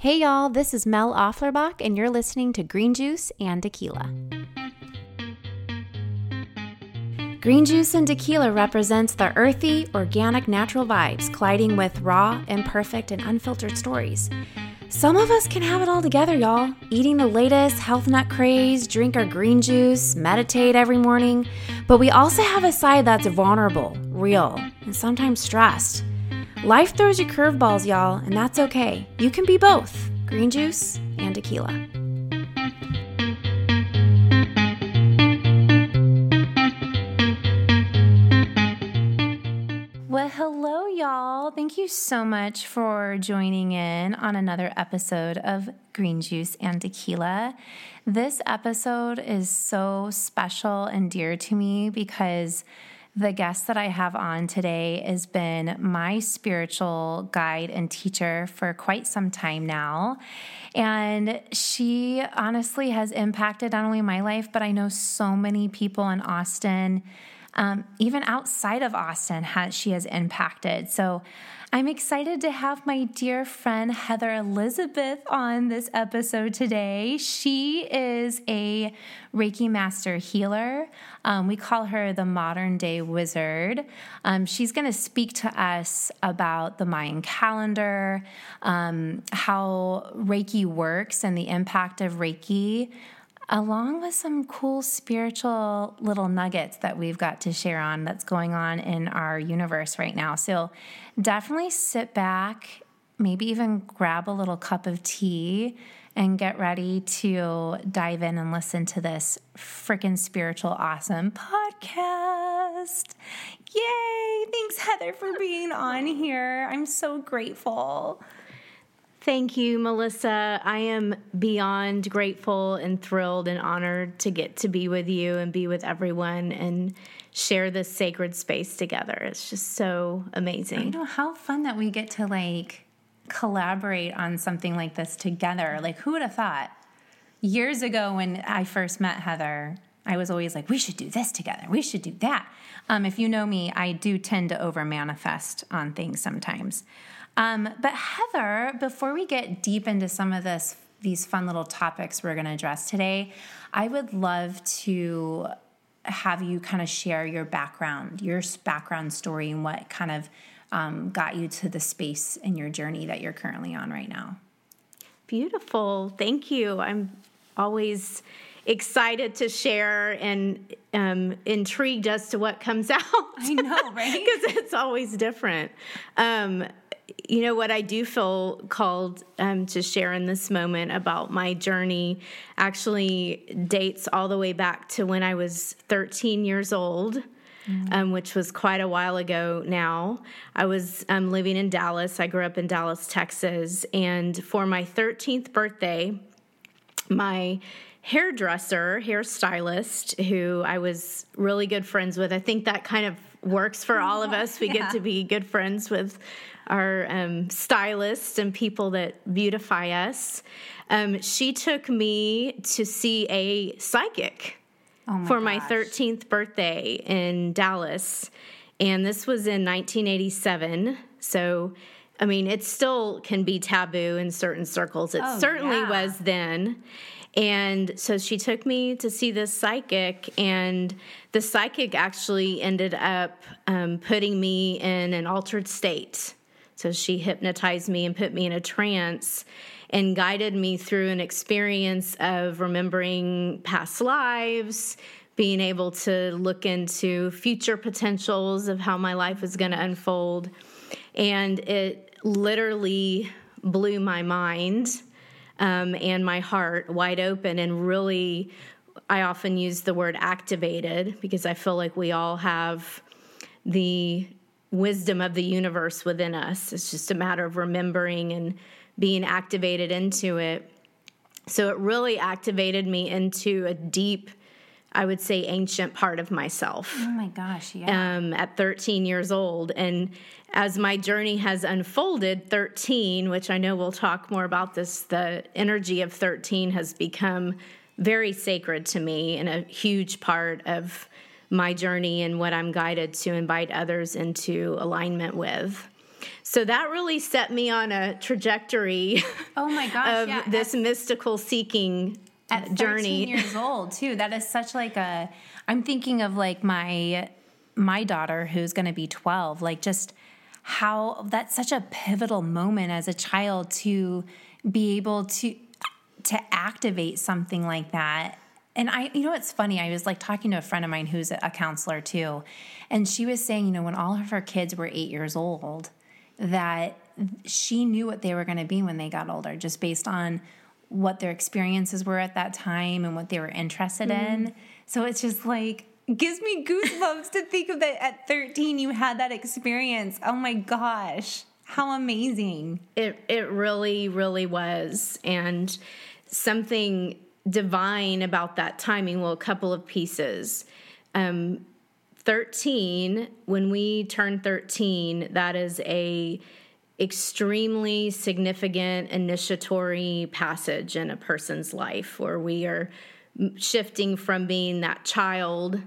Hey y'all, this is Mel Offlerbach, and you're listening to Green Juice and Tequila. Green juice and tequila represents the earthy, organic, natural vibes colliding with raw, imperfect, and unfiltered stories. Some of us can have it all together, y'all. Eating the latest health nut craze, drink our green juice, meditate every morning. But we also have a side that's vulnerable, real, and sometimes stressed. Life throws you curveballs, y'all, and that's okay. You can be both green juice and tequila. Well, hello, y'all. Thank you so much for joining in on another episode of Green Juice and Tequila. This episode is so special and dear to me because the guest that I have on today has been my spiritual guide and teacher for quite some time now. And she honestly has impacted not only my life, but I know so many people in Austin. Um, even outside of Austin, has, she has impacted. So I'm excited to have my dear friend Heather Elizabeth on this episode today. She is a Reiki Master healer. Um, we call her the modern day wizard. Um, she's going to speak to us about the Mayan calendar, um, how Reiki works, and the impact of Reiki along with some cool spiritual little nuggets that we've got to share on that's going on in our universe right now. So definitely sit back, maybe even grab a little cup of tea and get ready to dive in and listen to this freaking spiritual awesome podcast. Yay! Thanks, Heather, for being on here. I'm so grateful. Thank you, Melissa. I am beyond grateful and thrilled and honored to get to be with you and be with everyone and share this sacred space together. It's just so amazing. I know how fun that we get to like collaborate on something like this together. Like, who would have thought? Years ago, when I first met Heather, I was always like, we should do this together. We should do that. Um, if you know me, I do tend to over manifest on things sometimes. Um, but Heather, before we get deep into some of this, these fun little topics we're going to address today, I would love to have you kind of share your background, your background story, and what kind of um, got you to the space in your journey that you're currently on right now. Beautiful. Thank you. I'm always excited to share and um, intrigued as to what comes out. I know, right? Because it's always different. Um, you know what I do feel called um, to share in this moment about my journey actually dates all the way back to when I was 13 years old. Mm-hmm. Um, which was quite a while ago now. I was um, living in Dallas. I grew up in Dallas, Texas. And for my 13th birthday, my hairdresser, hairstylist, who I was really good friends with, I think that kind of works for all of us. We yeah. get to be good friends with our um, stylists and people that beautify us. Um, she took me to see a psychic oh my for gosh. my 13th birthday in Dallas. And this was in 1987. So, I mean, it still can be taboo in certain circles. It oh, certainly yeah. was then. And so she took me to see this psychic, and the psychic actually ended up um, putting me in an altered state. So she hypnotized me and put me in a trance and guided me through an experience of remembering past lives, being able to look into future potentials of how my life was going to unfold. And it literally blew my mind um, and my heart wide open and really. I often use the word activated because I feel like we all have the wisdom of the universe within us. It's just a matter of remembering and being activated into it. So it really activated me into a deep, I would say, ancient part of myself. Oh my gosh, yeah. Um, at 13 years old. And as my journey has unfolded, 13, which I know we'll talk more about this, the energy of 13 has become very sacred to me and a huge part of my journey and what I'm guided to invite others into alignment with. So that really set me on a trajectory. Oh my gosh! of yeah, this at, mystical seeking at journey. years old too. That is such like a. I'm thinking of like my my daughter who's going to be 12. Like just how that's such a pivotal moment as a child to be able to to activate something like that and I, you know, it's funny. I was like talking to a friend of mine who's a counselor too, and she was saying, you know, when all of her kids were eight years old, that she knew what they were going to be when they got older, just based on what their experiences were at that time and what they were interested mm. in. So it's just like gives me goosebumps to think of that at 13 you had that experience. Oh my gosh. How amazing. It it really really was and something divine about that timing. Well, a couple of pieces. Um, 13, when we turn 13, that is a extremely significant initiatory passage in a person's life where we are shifting from being that child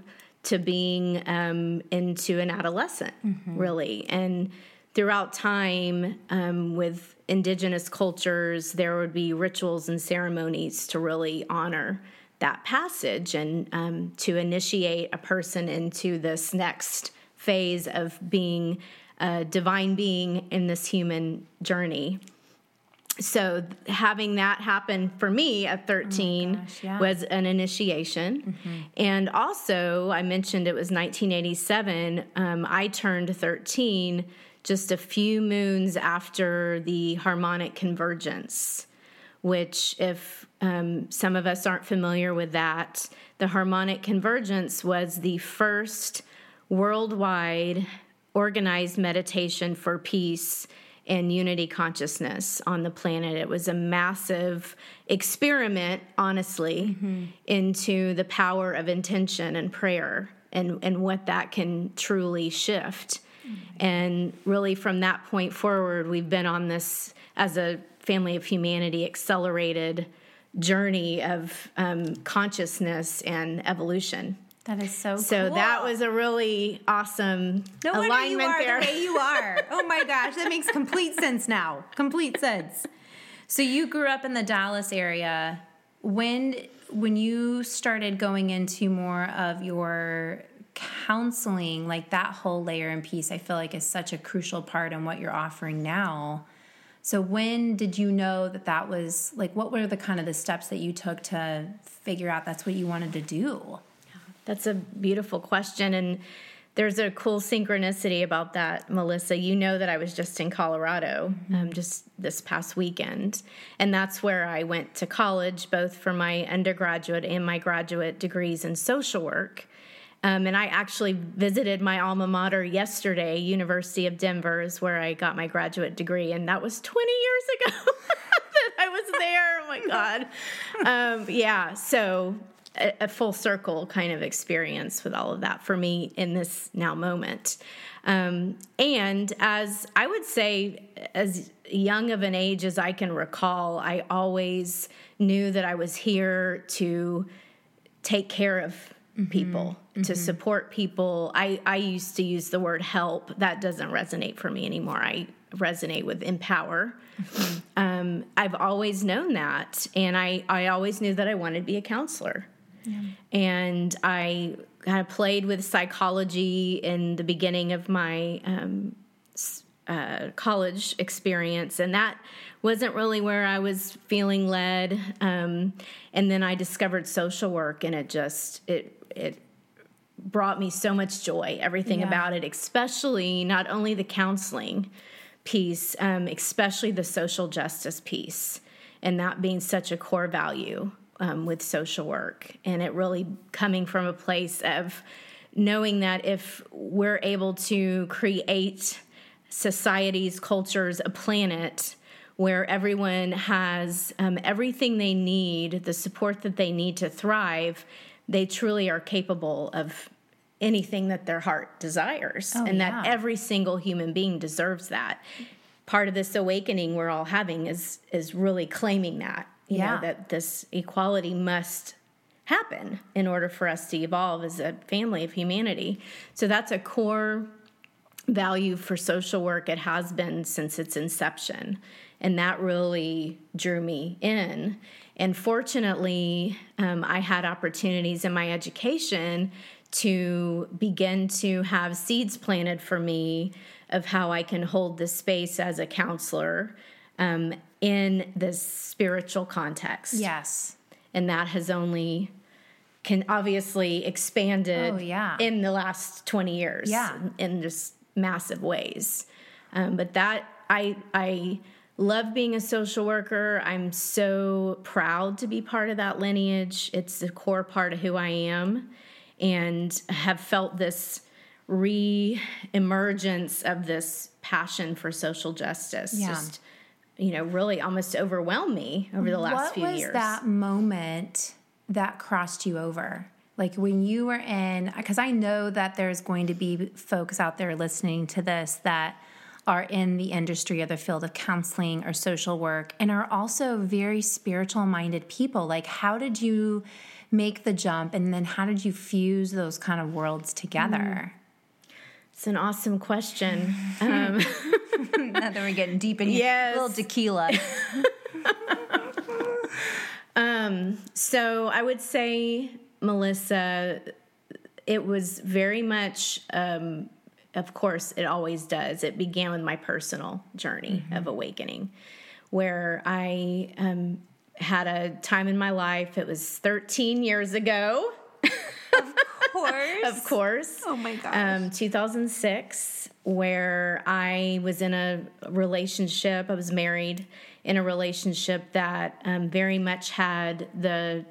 to being um, into an adolescent, mm-hmm. really. And throughout time, um, with indigenous cultures, there would be rituals and ceremonies to really honor that passage and um, to initiate a person into this next phase of being a divine being in this human journey. So, having that happen for me at 13 oh gosh, yeah. was an initiation. Mm-hmm. And also, I mentioned it was 1987. Um, I turned 13 just a few moons after the harmonic convergence, which, if um, some of us aren't familiar with that, the harmonic convergence was the first worldwide organized meditation for peace and unity consciousness on the planet. It was a massive experiment, honestly, mm-hmm. into the power of intention and prayer and, and what that can truly shift. And really, from that point forward, we've been on this as a family of humanity accelerated journey of um, consciousness and evolution. That is so So cool. that was a really awesome no alignment you are there. The way you are. oh my gosh, that makes complete sense now. Complete sense. So you grew up in the Dallas area. When when you started going into more of your counseling, like that whole layer and piece, I feel like is such a crucial part in what you're offering now. So when did you know that that was like what were the kind of the steps that you took to figure out that's what you wanted to do? That's a beautiful question and there's a cool synchronicity about that, Melissa. You know that I was just in Colorado mm-hmm. um, just this past weekend. And that's where I went to college, both for my undergraduate and my graduate degrees in social work. Um, and I actually visited my alma mater yesterday, University of Denver, is where I got my graduate degree, and that was 20 years ago that I was there. Oh my God. Um, yeah, so a, a, full circle kind of experience with all of that for me in this now moment. Um, and as I would say, as young of an age as I can recall, I always knew that I was here to take care of mm-hmm. people mm-hmm. To support people I, I used to use the word help that doesn't resonate for me anymore i resonate with empower mm-hmm. um, i've always known that and I, I always knew that i wanted to be a counselor yeah. and i kind of played with psychology in the beginning of my um, uh, college experience and that wasn't really where I was feeling led. Um, and then I discovered social work, and it just it it brought me so much joy. Everything yeah. about it, especially not only the counseling piece, um, especially the social justice piece, and that being such a core value um, with social work, and it really coming from a place of knowing that if we're able to create societies, cultures, a planet where everyone has um, everything they need, the support that they need to thrive, they truly are capable of anything that their heart desires, oh, and yeah. that every single human being deserves that. Part of this awakening we're all having is is really claiming that you yeah. know that this equality must happen in order for us to evolve as a family of humanity. So that's a core value for social work. It has been since its inception. And that really drew me in. And fortunately, um, I had opportunities in my education to begin to have seeds planted for me of how I can hold this space as a counselor um, in this spiritual context. Yes. And that has only can obviously expanded Oh, yeah. in the last 20 years Yeah. in just massive ways um, but that i i love being a social worker i'm so proud to be part of that lineage it's a core part of who i am and have felt this re-emergence of this passion for social justice Yeah. just you know really almost overwhelmed me over the last what few was years that moment that crossed you over? Like when you were in, because I know that there's going to be folks out there listening to this that are in the industry or the field of counseling or social work and are also very spiritual minded people. Like, how did you make the jump and then how did you fuse those kind of worlds together? It's an awesome question. Um, now that we're getting deep in Yes. little tequila. um, so I would say, Melissa, it was very much, um, of course, it always does. It began with my personal journey of awakening, where I um, had a time in my life. It was 13 years ago, Of course. of course. Oh my gosh. um, 2006, where I was in a relationship. I was married in a relationship that um, very much had the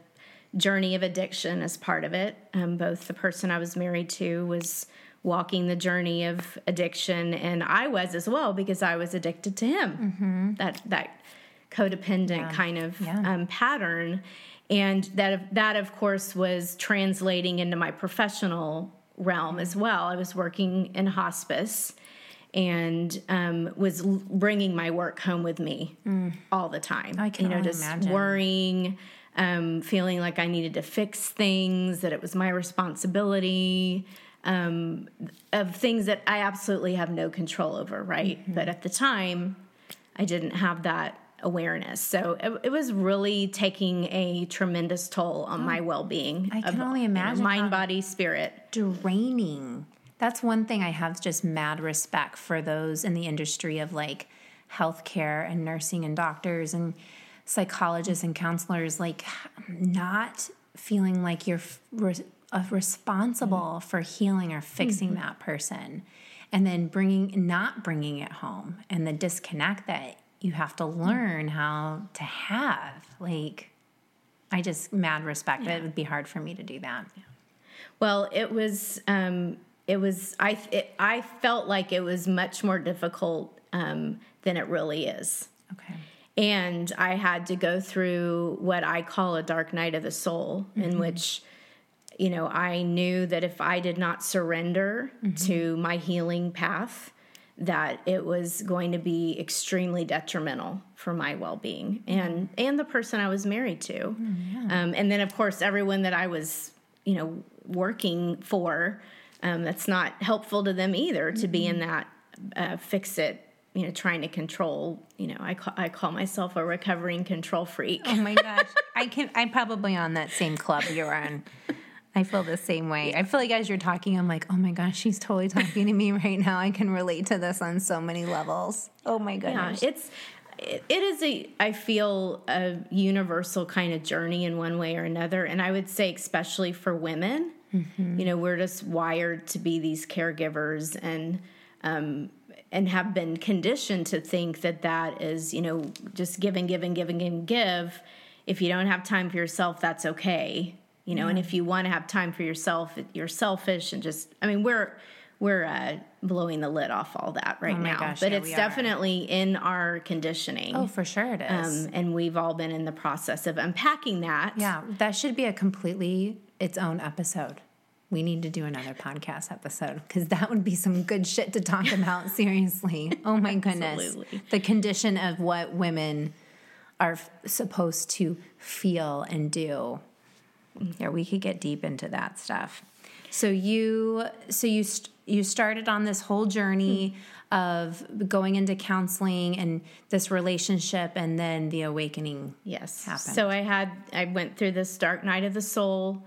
journey of addiction as part of it. Um, both the person I was married to was walking the journey of addiction, and I was as well because I was addicted to him. That that codependent kind of Yeah. um, pattern, and that that of course was translating into my professional realm as well. I was working in hospice and um, was l- bringing my work home with me all the time. I can you know, just imagine. worrying, um, feeling like I needed to fix things, that it was my responsibility. Um, of things that I absolutely have no control over, right? Mm-hmm. But at the time, I didn't have that awareness. So it, it was really taking a tremendous toll on my well being. I can only imagine mind, body, spirit. draining. That's one thing I have just mad respect for those in the industry of like healthcare and nursing and doctors and psychologists and counselors, like not feeling like you're re- responsible for healing or fixing that person, and then bringing not bringing it home, and the disconnect that you have to learn how to have. Like, I just mad respect. It would be hard for me to do that. Well, it was. Um, it was. I. It, I felt like it was much more difficult um, than it really is. Okay. and I had to go through what I call a dark night of the soul, in which, you know, I knew that if I did not surrender to my healing path, that it was going to be extremely detrimental for my well-being and and the person I was married to, um, and then of course everyone that I was, you know, working for. Um, that's not helpful to them either to be in that uh, fix it you know trying to control you know I call, I call myself a recovering control freak Oh my gosh. I can I'm probably on that same club you're on. I feel the same way. I feel like as you're talking, I'm like, oh my gosh, she's totally talking to me right now. I can relate to this on so many levels. Oh my yeah goodness. it's it, is a i feel a universal kind of journey in one way or another and i would say especially for women you know we're just wired to be these caregivers and um and have been conditioned to think that that is you know just give and give and give and give and give if you don't have time for yourself that's okay you know and if you want to have time for yourself you're selfish and just i mean we're we're uh, blowing the lid off all that right Oh now gosh, but yeah, it's definitely in our conditioning oh, for sure it is. um, and we've all been in the process of unpacking that yeah, that should be a completely its own episode. We need to do another podcast episode because that would be some good shit to talk about. seriously. Oh my goodness. Absolutely. The condition of what women are f- supposed to feel and do. Yeah, we could get deep into that stuff. So you, so you, st- you started on this whole journey of going into counseling and this relationship and then the awakening yes happened. so i had i went through this dark night of the soul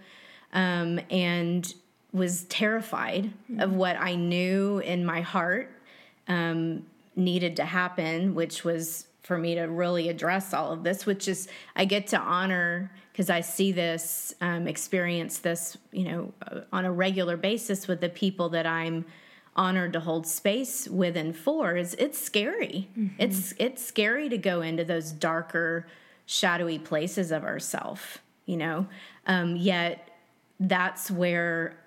um, and was terrified mm. of what i knew in my heart um, needed to happen which was for me to really address all of this, which is I get to honor because I see this, um, experience this, you know, uh, on a regular basis with the people that I'm honored to hold space with and for. Is it's scary. Mm-hmm. It's it's scary to go into those darker, shadowy places of ourself. You know, um, yet that's where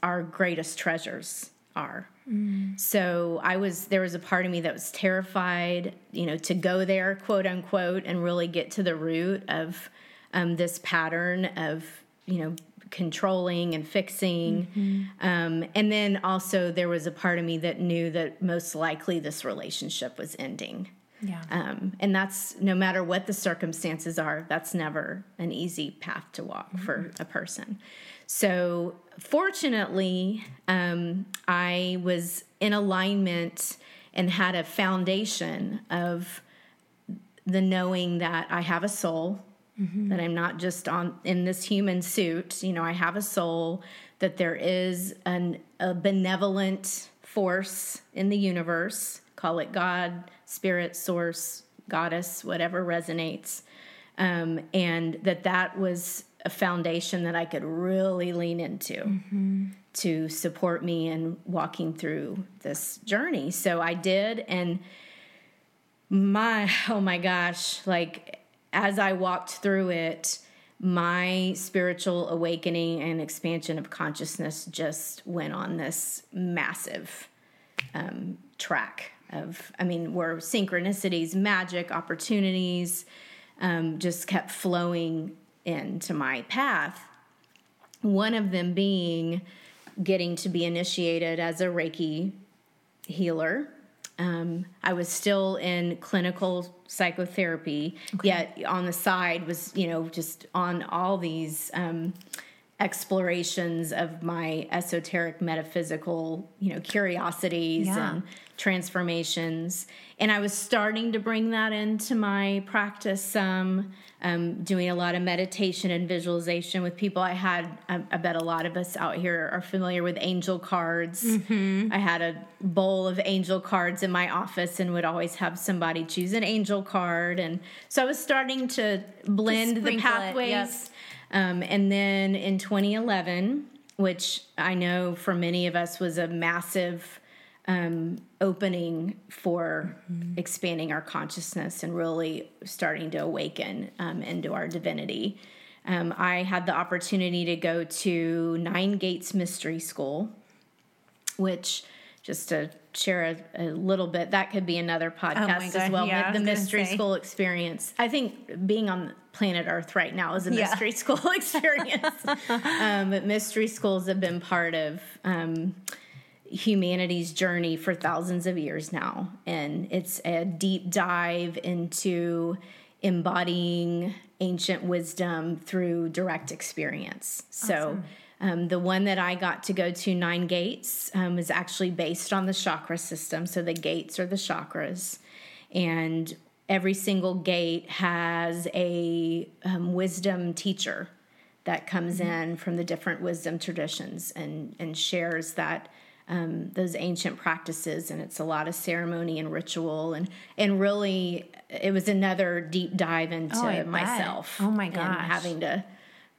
our greatest treasures are. Mm. So I was there was a part of me that was terrified, you know, to go there, quote unquote, and really get to the root of um, this pattern of you know controlling and fixing. Mm-hmm. Um, and then also there was a part of me that knew that most likely this relationship was ending. Yeah. Um, and that's no matter what the circumstances are, that's never an easy path to walk mm-hmm. for a person. So, fortunately, um, I was in alignment and had a foundation of the knowing that I have a soul, mm-hmm. that I'm not just on in this human suit. You know, I have a soul. That there is an, a benevolent force in the universe. Call it God, Spirit, Source, Goddess, whatever resonates, um, and that that was a foundation that I could really lean into mm-hmm. to support me in walking through this journey. So I did, and my, oh my gosh, like as I walked through it, my spiritual awakening and expansion of consciousness just went on this massive um, track of, I mean, where synchronicities, magic, opportunities um, just kept flowing into my path. One of them being getting to be initiated as a Reiki healer. Um, I was still in clinical psychotherapy, okay. yet on the side was, you know, just on all these um, explorations of my esoteric metaphysical, you know, curiosities yeah. and transformations. And I was starting to bring that into my practice some, um, doing a lot of meditation and visualization with people. I had, I, I, bet a lot of us out here are familiar with angel cards. Mm-hmm. I had a bowl of angel cards in my office and would always have somebody choose an angel card. And so I was starting to blend the pathways. It, yep. Um, and then in 2011, which I know for many of us was a massive um, opening for mm-hmm. expanding our consciousness and really starting to awaken um, into our divinity. Um, I had the opportunity to go to Nine Gates Mystery School, which just to share a, a little bit, that could be another oh podcast oh as well. Yeah, the Mystery say. School experience. I think being on planet Earth right now is a yeah. mystery school experience. um, but mystery schools have been part of um, humanity's journey for thousands of years now. And it's a deep dive into embodying ancient wisdom through direct experience. Awesome. So, um, the one that I got to go to, Nine Gates, um, is actually based on the chakra system. So, the gates are the chakras. And every single gate has a um, wisdom teacher that comes mm-hmm. in from the different wisdom traditions and, and shares that um, those ancient practices, and it's a lot of ceremony and ritual, and and really, it was another deep dive into oh, myself. Oh my gosh, having to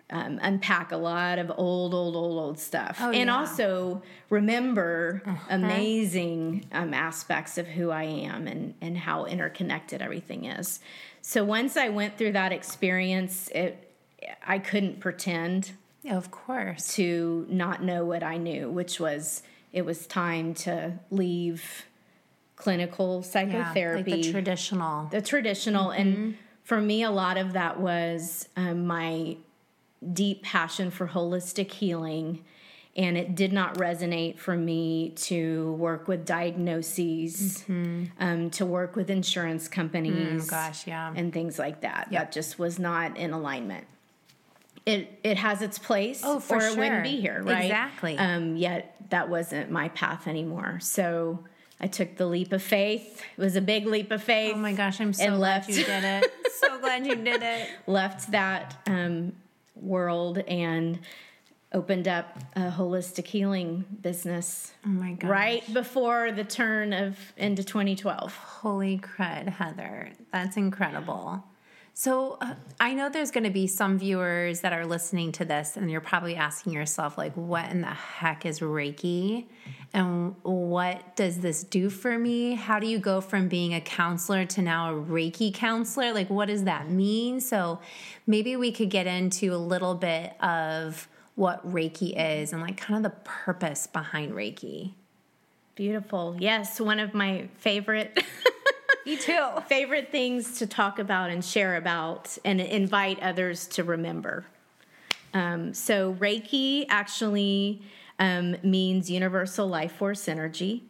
um, unpack a lot of old, old, old, old stuff, oh, and yeah. also remember uh-huh. amazing um, aspects of who I am and and how interconnected everything is. So once I went through that experience, it I couldn't pretend, of course, to not know what I knew, which was it was time to leave clinical psychotherapy. Yeah, like the traditional. The traditional. Mm-hmm. And for me, a lot of that was um, my deep passion for holistic healing. And it did not resonate for me to work with diagnoses, mm-hmm. um, to work with insurance companies. Mm, gosh, yeah. And things like that. Yep. That just was not in alignment. it it has its place Oh, for or it wouldn't be here right Exactly. um yet that wasn't my path anymore so i took the leap of faith it was a big leap of faith Oh my gosh, I'm so glad left. you did it. so glad you did it. left that um world and opened up a holistic healing business Oh my god. right before the turn of into 2012 Holy crud, Heather. That's incredible. So, uh, I know there's going to be some viewers that are listening to this, and you're probably asking yourself, like, what in the heck is Reiki? And what does this do for me? How do you go from being a counselor to now a Reiki counselor? Like, what does that mean? So, maybe we could get into a little bit of what Reiki is and, like, kind of the purpose behind Reiki. beautiful yes one of my favorite Me too. favorite things to talk about and share about and invite others to remember. Um, so, Reiki actually um, means universal life force energy,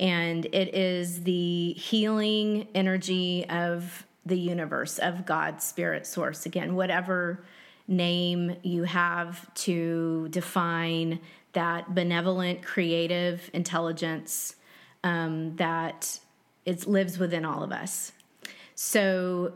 and it is the healing energy of the universe, of God's spirit source. Again, whatever name you have to define that benevolent, creative intelligence um, that it lives within all of us. So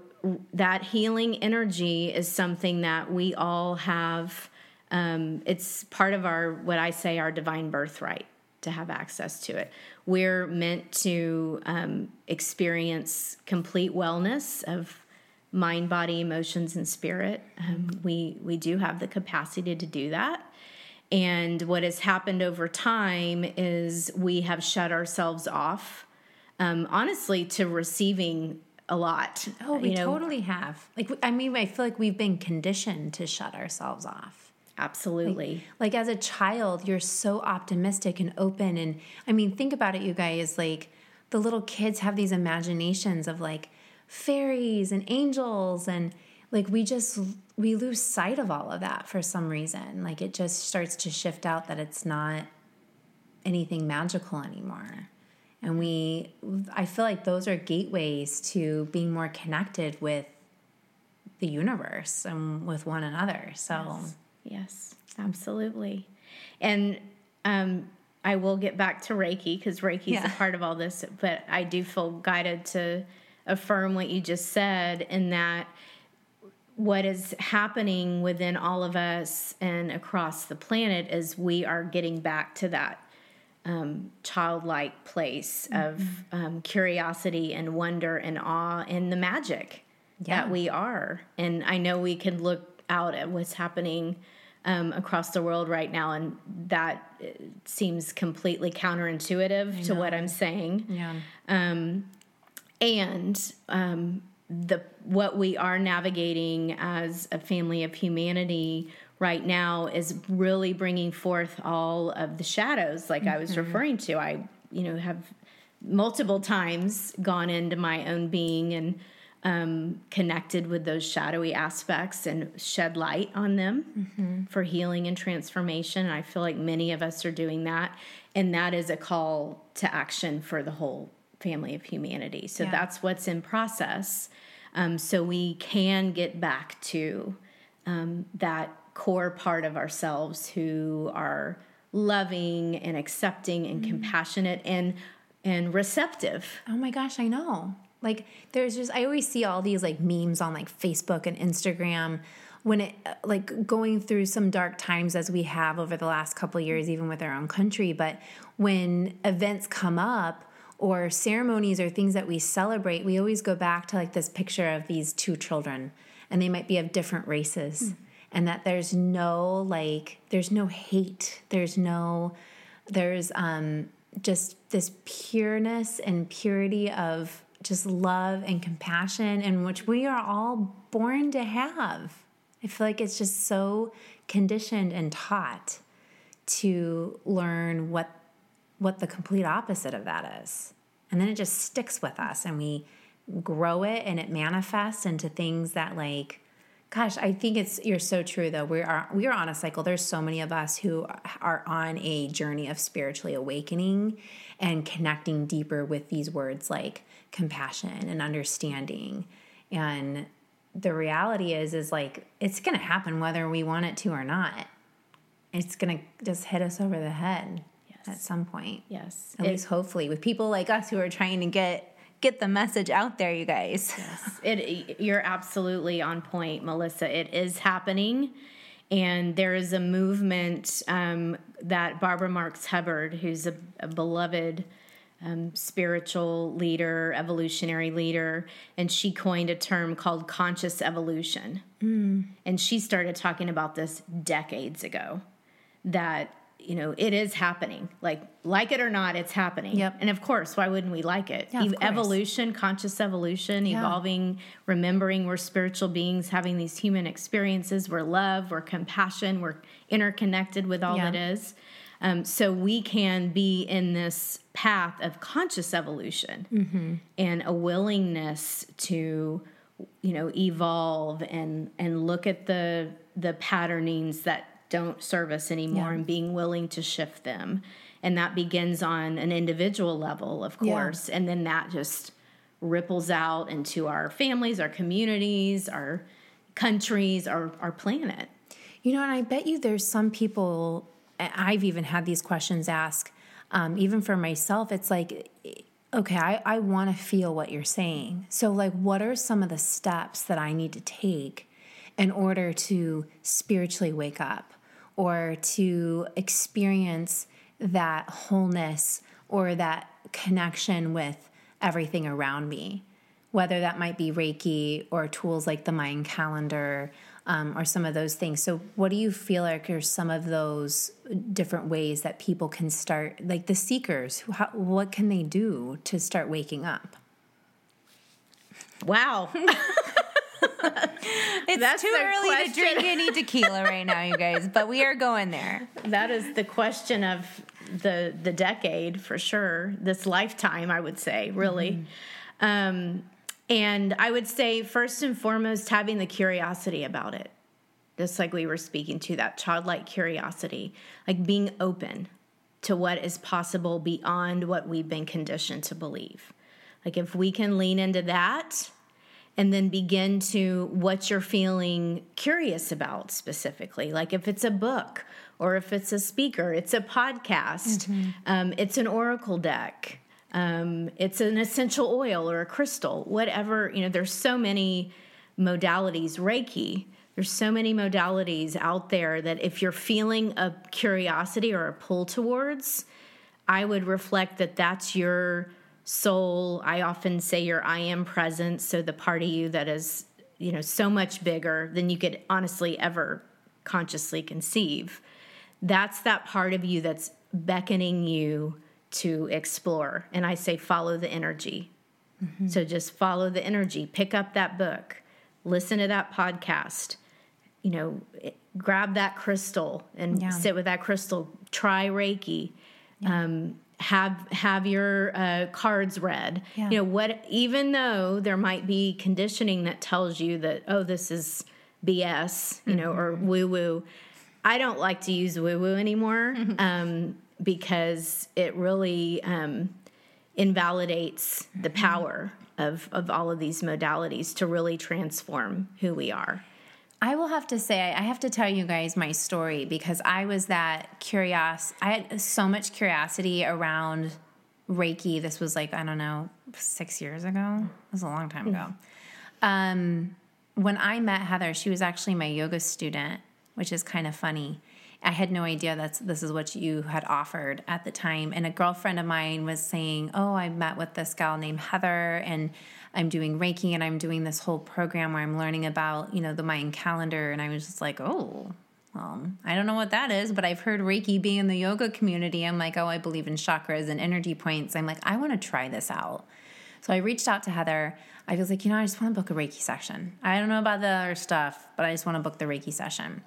that healing energy is something that we all have. Um, it's part of our what I say our divine birthright to have access to it. We're meant to um, experience complete wellness of mind, body, emotions, and spirit. Um, we we do have the capacity to do that. And what has happened over time is we have shut ourselves off, um, honestly, to receiving a lot. Oh, we You know, totally have. Like, I mean, I feel like we've been conditioned to shut ourselves off. Absolutely. Like, as a child, you're so optimistic and open. And I mean, think about it, you guys. Like, the little kids have these imaginations of like fairies and angels. And like, we just, we lose sight of all of that for some reason. Like, it just starts to shift out that it's not anything magical anymore. And we, I feel like those are gateways to being more connected with the universe and with one another. So, Yes, absolutely. And um, I will get back to Reiki because Reiki is Yeah. a part of all this, but I do feel guided to affirm what you just said in that what is happening within all of us and across the planet is we are getting back to that um, childlike place of um, curiosity and wonder and awe and the magic Yeah. that we are. And I know we can look out at what's happening um, across the world right now, and that uh, seems completely counterintuitive to what I'm saying yeah. and um, the what we are navigating as a family of humanity right now is really bringing forth all of the shadows like i was referring to i you know have multiple times gone into my own being and um, connected with those shadowy aspects and shed light on them for healing and transformation. And I feel like many of us are doing that. And that is a call to action for the whole family of humanity. So Yeah. that's what's in process. Um, so we can get back to um, that core part of ourselves who are loving and accepting and compassionate and and receptive. Oh my gosh, I know. Like there's just I always see all these like memes on like Facebook and Instagram when it uh, like going through some dark times as we have over the last couple of years even with our own country, but when events come up or ceremonies or things that we celebrate, we always go back to like this picture of these two children. And they might be of different races and that there's no like there's no hate. There's no there's um just this pureness and purity of just love and compassion in which we are all born to have. I feel like it's just so conditioned and taught to learn what what the complete opposite of that is. And then it just sticks with us and we grow it and it manifests into things that like gosh, I think it's you're so true though. We are we are on a cycle. There's so many of us who are on a journey of spiritually awakening and connecting deeper with these words like compassion and understanding and the reality is is like it's going to happen whether we want it to or not. It's going to just hit us over the head yes. at some point. Yes. At it, least hopefully with people like us who are trying to get get the message out there, you guys. Yes. It you're absolutely on point, Melissa. It is happening. And there is a movement um, that Barbara Marx Hubbard, who's a, a beloved um, spiritual leader, evolutionary leader, and she coined a term called conscious evolution. Mm. And she started talking about this decades ago that you know it is happening like like it or not it's happening yep. and of course why wouldn't we like it yeah, evolution conscious evolution yeah. evolving remembering we're spiritual beings having these human experiences we're love we're compassion we're interconnected with all yeah. that is um, so we can be in this path of conscious evolution mm-hmm. and a willingness to, you know, evolve and and look at the the patternings that don't serve us anymore yeah. and being willing to shift them. And that begins on an individual level, of course, yeah. and then that just ripples out into our families, our communities, our countries, our our planet. You know, and I bet you there's some people I've even had these questions asked, um, even for myself. It's like, okay, I, I want to feel what you're saying. So, like, what are some of the steps that I need to take in order to spiritually wake up or to experience that wholeness or that connection with everything around me? Whether that might be Reiki or tools like the Mayan calendar um, or some of those things. So, what do you feel like are some of those different ways that people can start, like the seekers? How, what can they do to start waking up? Wow. it's That's too early question. to drink any tequila right now, you guys, but we are going there. That is the question of the the decade for sure. This lifetime, I would say, really. Mm-hmm. Um, and I would say, first and foremost, having the curiosity about it. Just like we were speaking to, that childlike curiosity, like being open to what is possible beyond what we've been conditioned to believe. Like, if we can lean into that and then begin to what you're feeling curious about specifically, like if it's a book or if it's a speaker, it's a podcast, mm-hmm. um, it's an oracle deck um, it's an essential oil or a crystal, whatever. You know, there's so many modalities. Reiki, there's so many modalities out there that if you're feeling a curiosity or a pull towards, I would reflect that that's your soul. I often say your I am presence. So the part of you that is, you know, so much bigger than you could honestly ever consciously conceive. That's that part of you that's beckoning you to explore. And I say, follow the energy. Mm-hmm. So just follow the energy, pick up that book, listen to that podcast, you know, grab that crystal and yeah. sit with that crystal, try Reiki. Yeah. Um, have have your uh, cards read. Yeah. You know what? Even though there might be conditioning that tells you that oh this is BS, you mm-hmm. know, or mm-hmm. woo woo. I don't like to use woo woo anymore. Mm-hmm. Um, because it really um, invalidates the mm-hmm. power of, of all of these modalities to really transform who we are. I will have to say, I have to tell you guys my story because I was that curious. I had so much curiosity around Reiki. This was like, I don't know, six years ago. It was a long time ago. Um, when I met Heather, she was actually my yoga student, which is kind of funny. I had no idea that's this is what you had offered at the time. And a girlfriend of mine was saying, "Oh, I met with this gal named Heather, and I'm doing Reiki, and I'm doing this whole program where I'm learning about you know the Mayan calendar." And I was just like, "Oh." Well, I don't know what that is, but I've heard Reiki being in the yoga community. I'm like, oh, I believe in chakras and energy points. I'm like, I want to try this out. So I reached out to Heather. I was like, you know, I just want to book a Reiki session. I don't know about the other stuff, but I just want to book the Reiki session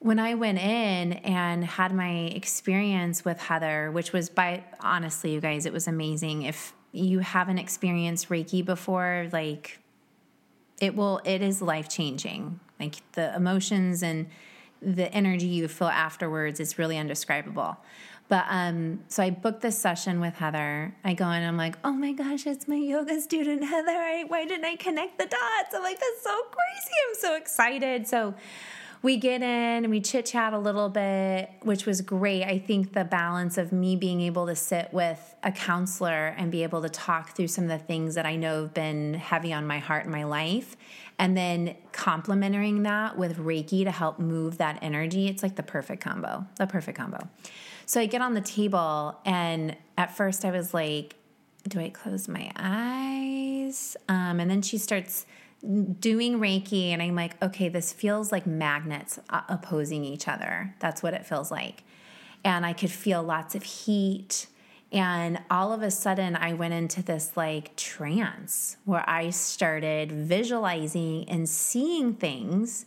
when I went in and had my experience with Heather, which was by honestly, you guys, it was amazing. If you haven't experienced Reiki before, like it will, it is life changing. Like the emotions and the energy you feel afterwards is really undescribable. But um, so I booked this session with Heather. I go in, I'm like, oh my gosh, it's my yoga student Heather. I, why didn't I connect the dots? I'm like, that's so crazy. I'm so excited. So we get in and we chit chat a little bit, which was great. I think the balance of me being able to sit with a counselor and be able to talk through some of the things that I know have been heavy on my heart in my life, and then complementing that with Reiki to help move that energy, it's like the perfect combo. The perfect combo. So I get on the table, and at first I was like, do I close my eyes? Um, and then she starts doing Reiki, and I'm like, okay, this feels like magnets uh, opposing each other. That's what it feels like. And I could feel lots of heat. And all of a sudden, I went into this like trance where I started visualizing and seeing things.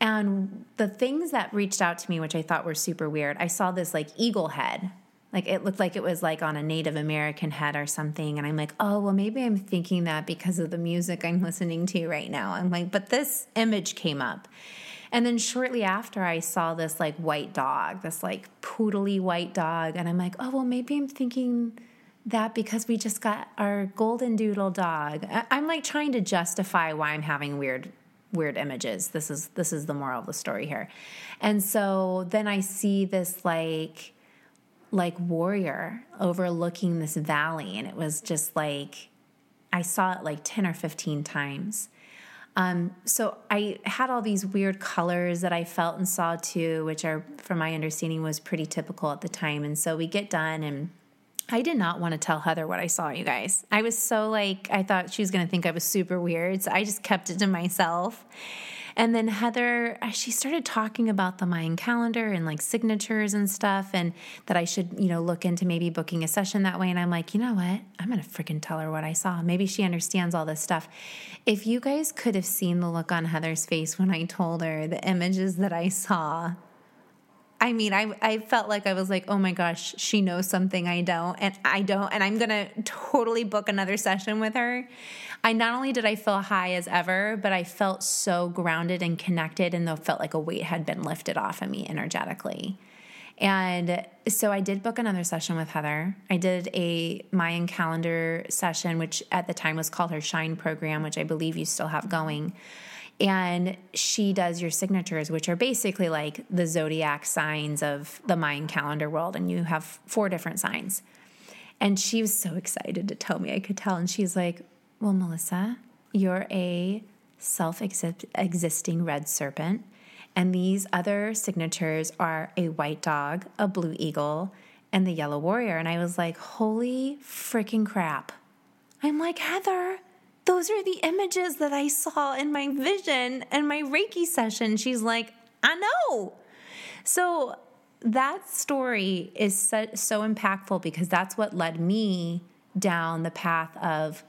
And the things that reached out to me, which I thought were super weird, I saw this like eagle head like it looked like it was like on a Native American head or something. And I'm like, oh, well, maybe I'm thinking that because of the music I'm listening to right now. I'm like, but this image came up. And then shortly after, I saw this like white dog, this like poodly white dog. And I'm like, oh, well, maybe I'm thinking that because we just got our golden doodle dog. I'm like trying to justify why I'm having weird weird images. This is this is the moral of the story here. And so then I see this like like warrior overlooking this valley and it was just like i saw it like 10 or 15 times um, so i had all these weird colors that i felt and saw too which are from my understanding was pretty typical at the time and so we get done and I did not want to tell Heather what I saw, you guys. I was so like, I thought she was going to think I was super weird. So I just kept it to myself. And then Heather, she started talking about the Mayan calendar and like signatures and stuff, and that I should, you know, look into maybe booking a session that way. And I'm like, you know what? I'm going to freaking tell her what I saw. Maybe she understands all this stuff. If you guys could have seen the look on Heather's face when I told her the images that I saw, I mean, I I felt like I was like, oh my gosh, she knows something I don't, and I don't, and I'm gonna totally book another session with her. I not only did I feel high as ever, but I felt so grounded and connected, and though felt like a weight had been lifted off of me energetically. And so I did book another session with Heather. I did a Mayan calendar session, which at the time was called her Shine program, which I believe you still have going and she does your signatures, which are basically like the zodiac signs of the Mayan calendar world. And you have four different signs. And she was so excited to tell me, I could tell. And she's like, Well, Melissa, you're a self existing red serpent. And these other signatures are a white dog, a blue eagle, and the yellow warrior. And I was like, Holy freaking crap. I'm like, Heather, those are the images that I saw in my vision and my Reiki session. She's like, I know. So that story is so, so impactful because that's what led me down the path of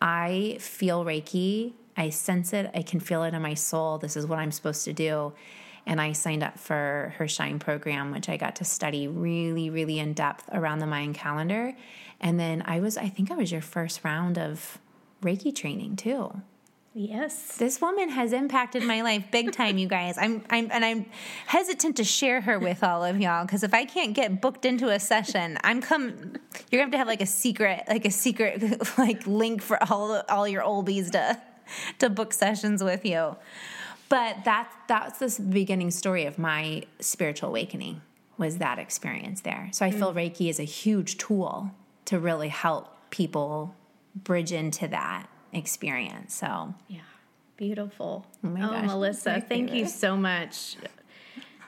I feel Reiki, I sense it, I can feel it in my soul. This is what I'm supposed to do. And I signed up for her Shine program, which I got to study really, really in depth around the Mayan calendar. And then I was, I think I was your first round of Reiki training too. Yes. This woman has impacted my life big time, you guys. I'm I'm and I'm hesitant to share her with all of y'all because if I can't get booked into a session, I'm come you're gonna have to have like a secret, like a secret like link for all all your oldies to to book sessions with you. But that's that's the beginning story of my spiritual awakening was that experience there. So I feel mm. Reiki is a huge tool to really help people bridge into that experience. So, yeah, beautiful. Oh, my oh, gosh, Melissa, thank you so much.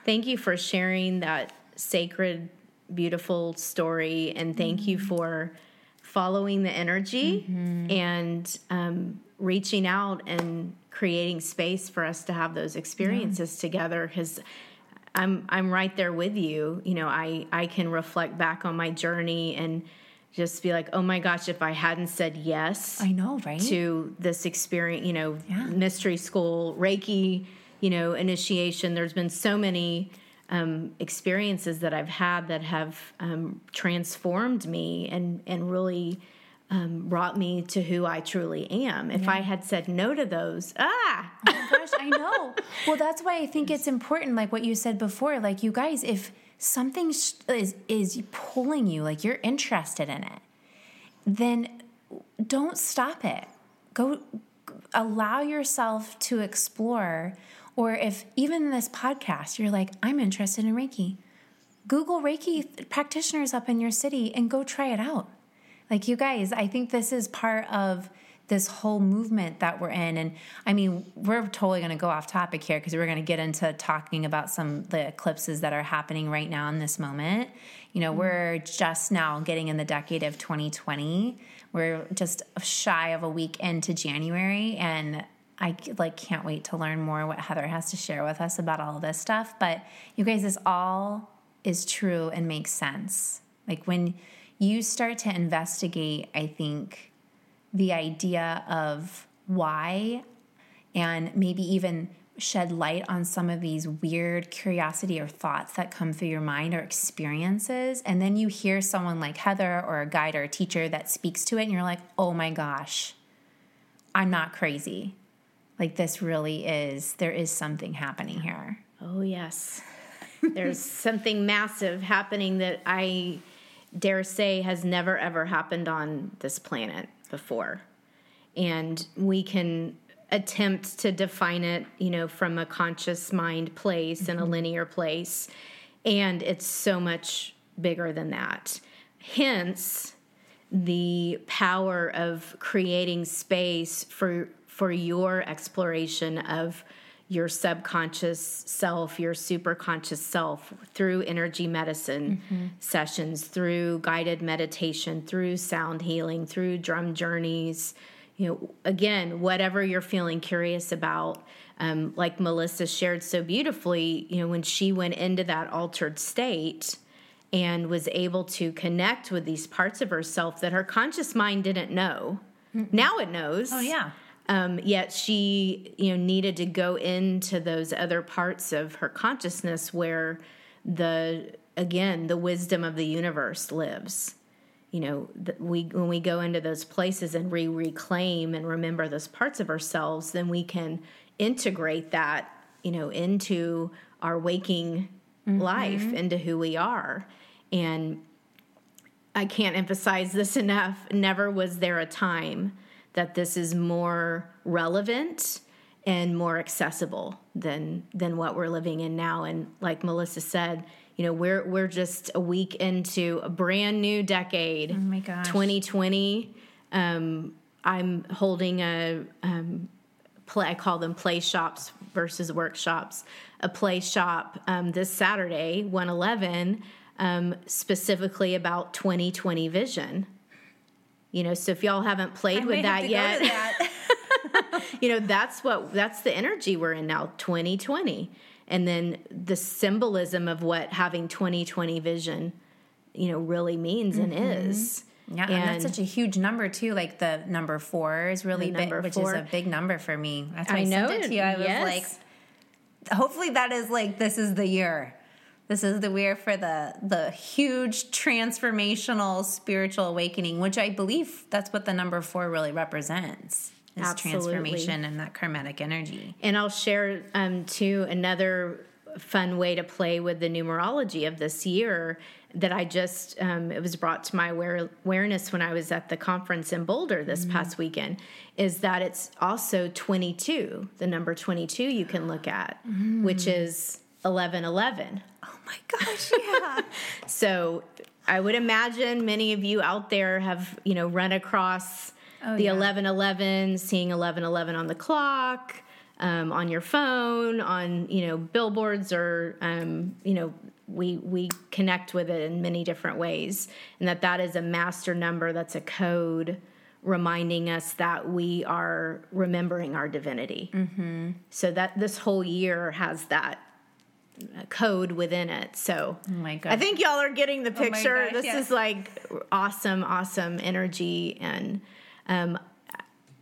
Thank you for sharing that sacred, beautiful story, and thank mm-hmm. you for following the energy mm-hmm. and um, reaching out and creating space for us to have those experiences yeah. together because I'm I'm right there with you. You know, I I can reflect back on my journey and just be like, oh my gosh, if I hadn't said yes, I know, right, to this experience, you know, yeah. mystery school, Reiki, you know, initiation. There's been so many um, experiences that I've had that have um, transformed me and and really um, brought me to who I truly am. If yeah. I had said no to those, ah, oh gosh, I know. Well, that's why I think it's important, like what you said before. Like you guys, if something is is pulling you, like you're interested in it, then don't stop it. Go allow yourself to explore. Or if even this podcast, you're like, I'm interested in Reiki, Google Reiki practitioners up in your city and go try it out. Like, you guys, I think this is part of this whole movement that we're in. And I mean, we're totally going to go off topic here because we're going to get into talking about some the eclipses that are happening right now in this moment. You know, mm-hmm. we're just now getting in the decade of 2020. We're just shy of a week into January and I like can't wait to learn more what Heather has to share with us about all this stuff. But you guys, this all is true and makes sense. Like when you start to investigate, I think the idea of why and maybe even shed light on some of these weird curiosity or thoughts that come through your mind or experiences. And then you hear someone like Heather or a guide or a teacher that speaks to it, and you're like, oh my gosh, I'm not crazy. Like, this really is, there is something happening here. Oh, yes. There's something massive happening that I dare say has never ever happened on this planet before. And we can attempt to define it, you know, from a conscious mind place mm-hmm. and a mm-hmm. linear place. And it's so much bigger than that. Hence, the power of creating space for for your exploration of your subconscious self, your superconscious self through energy medicine mm-hmm. sessions, through guided meditation, through sound healing, through drum journeys, you know, again, whatever you're feeling curious about, um, like Melissa shared so beautifully, you know, when she went into that altered state and was able to connect with these parts of herself that her conscious mind didn't know. Mm-hmm. Now it knows. Oh, yeah. Um, yet she, you know, needed to go into those other parts of her consciousness where the, again, the wisdom of the universe lives. You know we when we go into those places and we reclaim and remember those parts of ourselves then we can integrate that you know into our waking mm-hmm. life into who we are. And i can't emphasize this enough. Never was there a time that this is more relevant and more accessible than than what we're living in now. And like melissa said you know we're we're just a week into a brand new decade. Oh my gosh. 2020 um, i'm holding a um, play i call them play shops versus workshops. A play shop um, this saturday 111 um, specifically about 2020 vision you know so if y'all haven't played I with that yet that. you know that's what that's the energy we're in now 2020 and then the symbolism of what having 2020 vision you know really means mm-hmm. and is yeah, and, and, that's such a huge number too. Like the number four is really big, which is a big number for me. That's why I, I know it to you. I yes. was like, hopefully that is like this is the year. This is the year for the the huge transformational spiritual awakening, which I believe that's what the number four really represents is Absolutely. transformation and that karmatic energy. And I'll share um, too another fun way to play with the numerology of this year that I just um, it was brought to my aware, awareness when I was at the conference in Boulder this mm past weekend is that it's also 22 the number 22 you can look at mm which is 1111 oh my gosh yeah so I would imagine many of you out there have you know run across oh, the yeah. 1111, seeing 1111 on the clock, um, on your phone, on you know billboards, or um, you know we we connect with it in many different ways, and that that is a master number. That's a code reminding us that we are remembering our divinity. Mm-hmm. So that this whole year has that code within it. So oh my God. I think y'all are getting the oh picture. Oh gosh, this yes. is like awesome, awesome energy and um,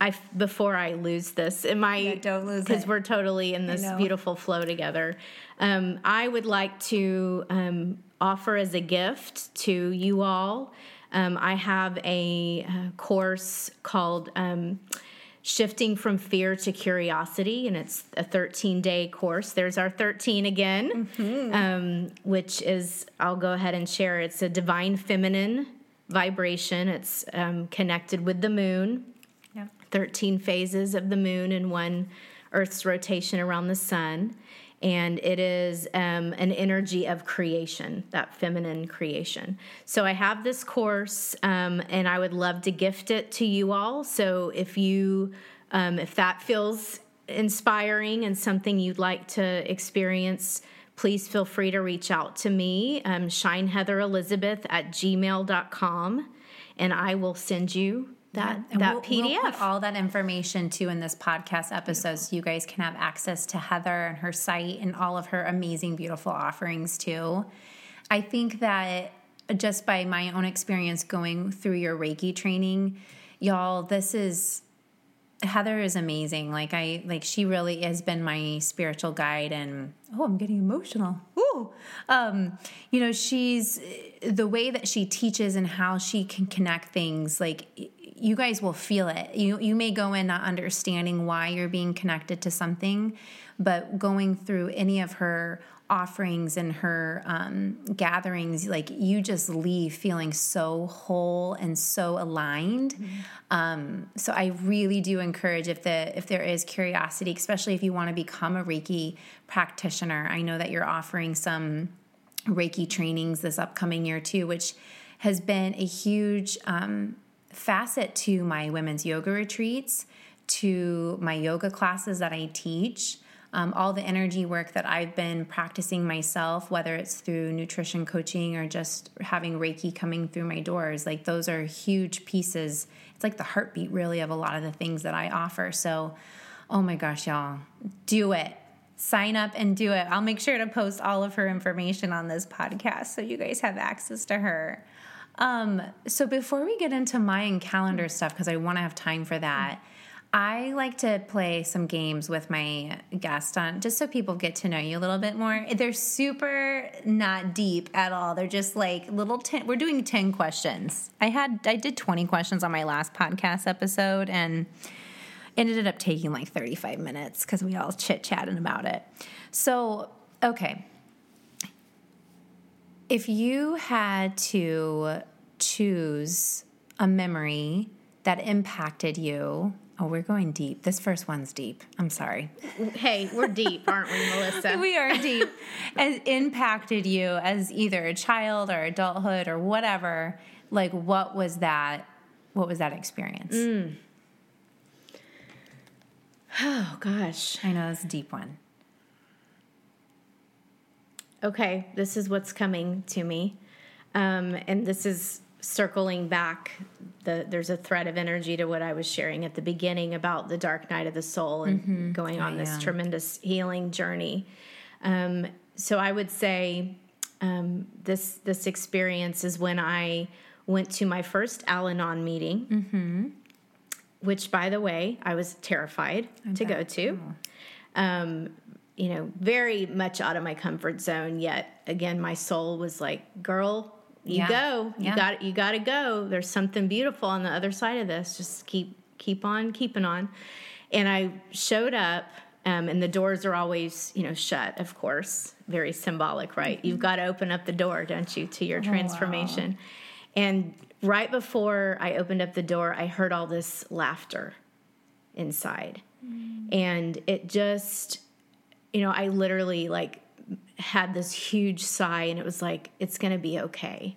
I before I lose this, am I? Yeah, don't lose because we're totally in this beautiful flow together. Um, I would like to um, offer as a gift to you all. Um, I have a, a, course called um, Shifting from Fear to Curiosity, and it's a 13 day course. There's our 13 again, mm-hmm. um, which is, I'll go ahead and share. It's a divine feminine vibration, it's um, connected with the moon. Yep. 13 phases of the moon and one Earth's rotation around the sun and it is um, an energy of creation, that feminine creation. So I have this course, um, and I would love to gift it to you all. So if you, um, if that feels inspiring and something you'd like to experience, please feel free to reach out to me, um, shineheatherelizabeth at gmail.com, and I will send you that yeah. that we'll, PDF. We'll put all that information too in this podcast episode, so you guys can have access to Heather and her site and all of her amazing, beautiful offerings too. I think that just by my own experience going through your Reiki training, y'all, this is Heather is amazing. Like I like she really has been my spiritual guide and oh, I'm getting emotional. Ooh. Um, you know, she's the way that she teaches and how she can connect things like you guys will feel it. You you may go in not understanding why you're being connected to something, but going through any of her offerings and her um, gatherings, like you just leave feeling so whole and so aligned. Mm-hmm. Um, so I really do encourage if the if there is curiosity, especially if you want to become a Reiki practitioner. I know that you're offering some Reiki trainings this upcoming year too, which has been a huge um, facet to my women's yoga retreats, to my yoga classes that I teach. Um, all the energy work that I've been practicing myself, whether it's through nutrition coaching or just having Reiki coming through my doors, like those are huge pieces. It's like the heartbeat, really, of a lot of the things that I offer. So, oh my gosh, y'all, do it. Sign up and do it. I'll make sure to post all of her information on this podcast so you guys have access to her. Um, so before we get into Mayan calendar stuff, because I want to have time for that, I like to play some games with my guest on just so people get to know you a little bit more. They're super not deep at all. They're just like little ten we're doing 10 questions. I had I did 20 questions on my last podcast episode and ended up taking like 35 minutes because we all chit-chatting about it. So, okay if you had to choose a memory that impacted you, oh, we're going deep. This first one's deep. I'm sorry. Hey, we're deep, aren't we, Melissa? we are deep. As impacted you as either a child or adulthood or whatever, like what was that? What was that experience? Mm. Oh gosh, I know it's a deep one okay, this is what's coming to me. Um, and this is circling back the there's a thread of energy to what I was sharing at the beginning about the dark night of the soul and mm-hmm. going on this tremendous healing journey. Um, so I would say um, this this experience is when I went to my first Al-Anon meeting, mm-hmm. which by the way I was terrified I to bet. go to. Oh. Um, you know, very much out of my comfort zone. Yet again, my soul was like, "Girl, you yeah. go. You yeah. got you got to go. There's something beautiful on the other side of this. Just keep keep on keeping on." And I showed up, um, and the doors are always you know shut. Of course, very symbolic, right? Mm-hmm. You've got to open up the door, don't you, to your oh, transformation? Wow. And right before I opened up the door, I heard all this laughter inside, mm. and it just you know, I literally like had this huge sigh and it was like, it's going to be okay.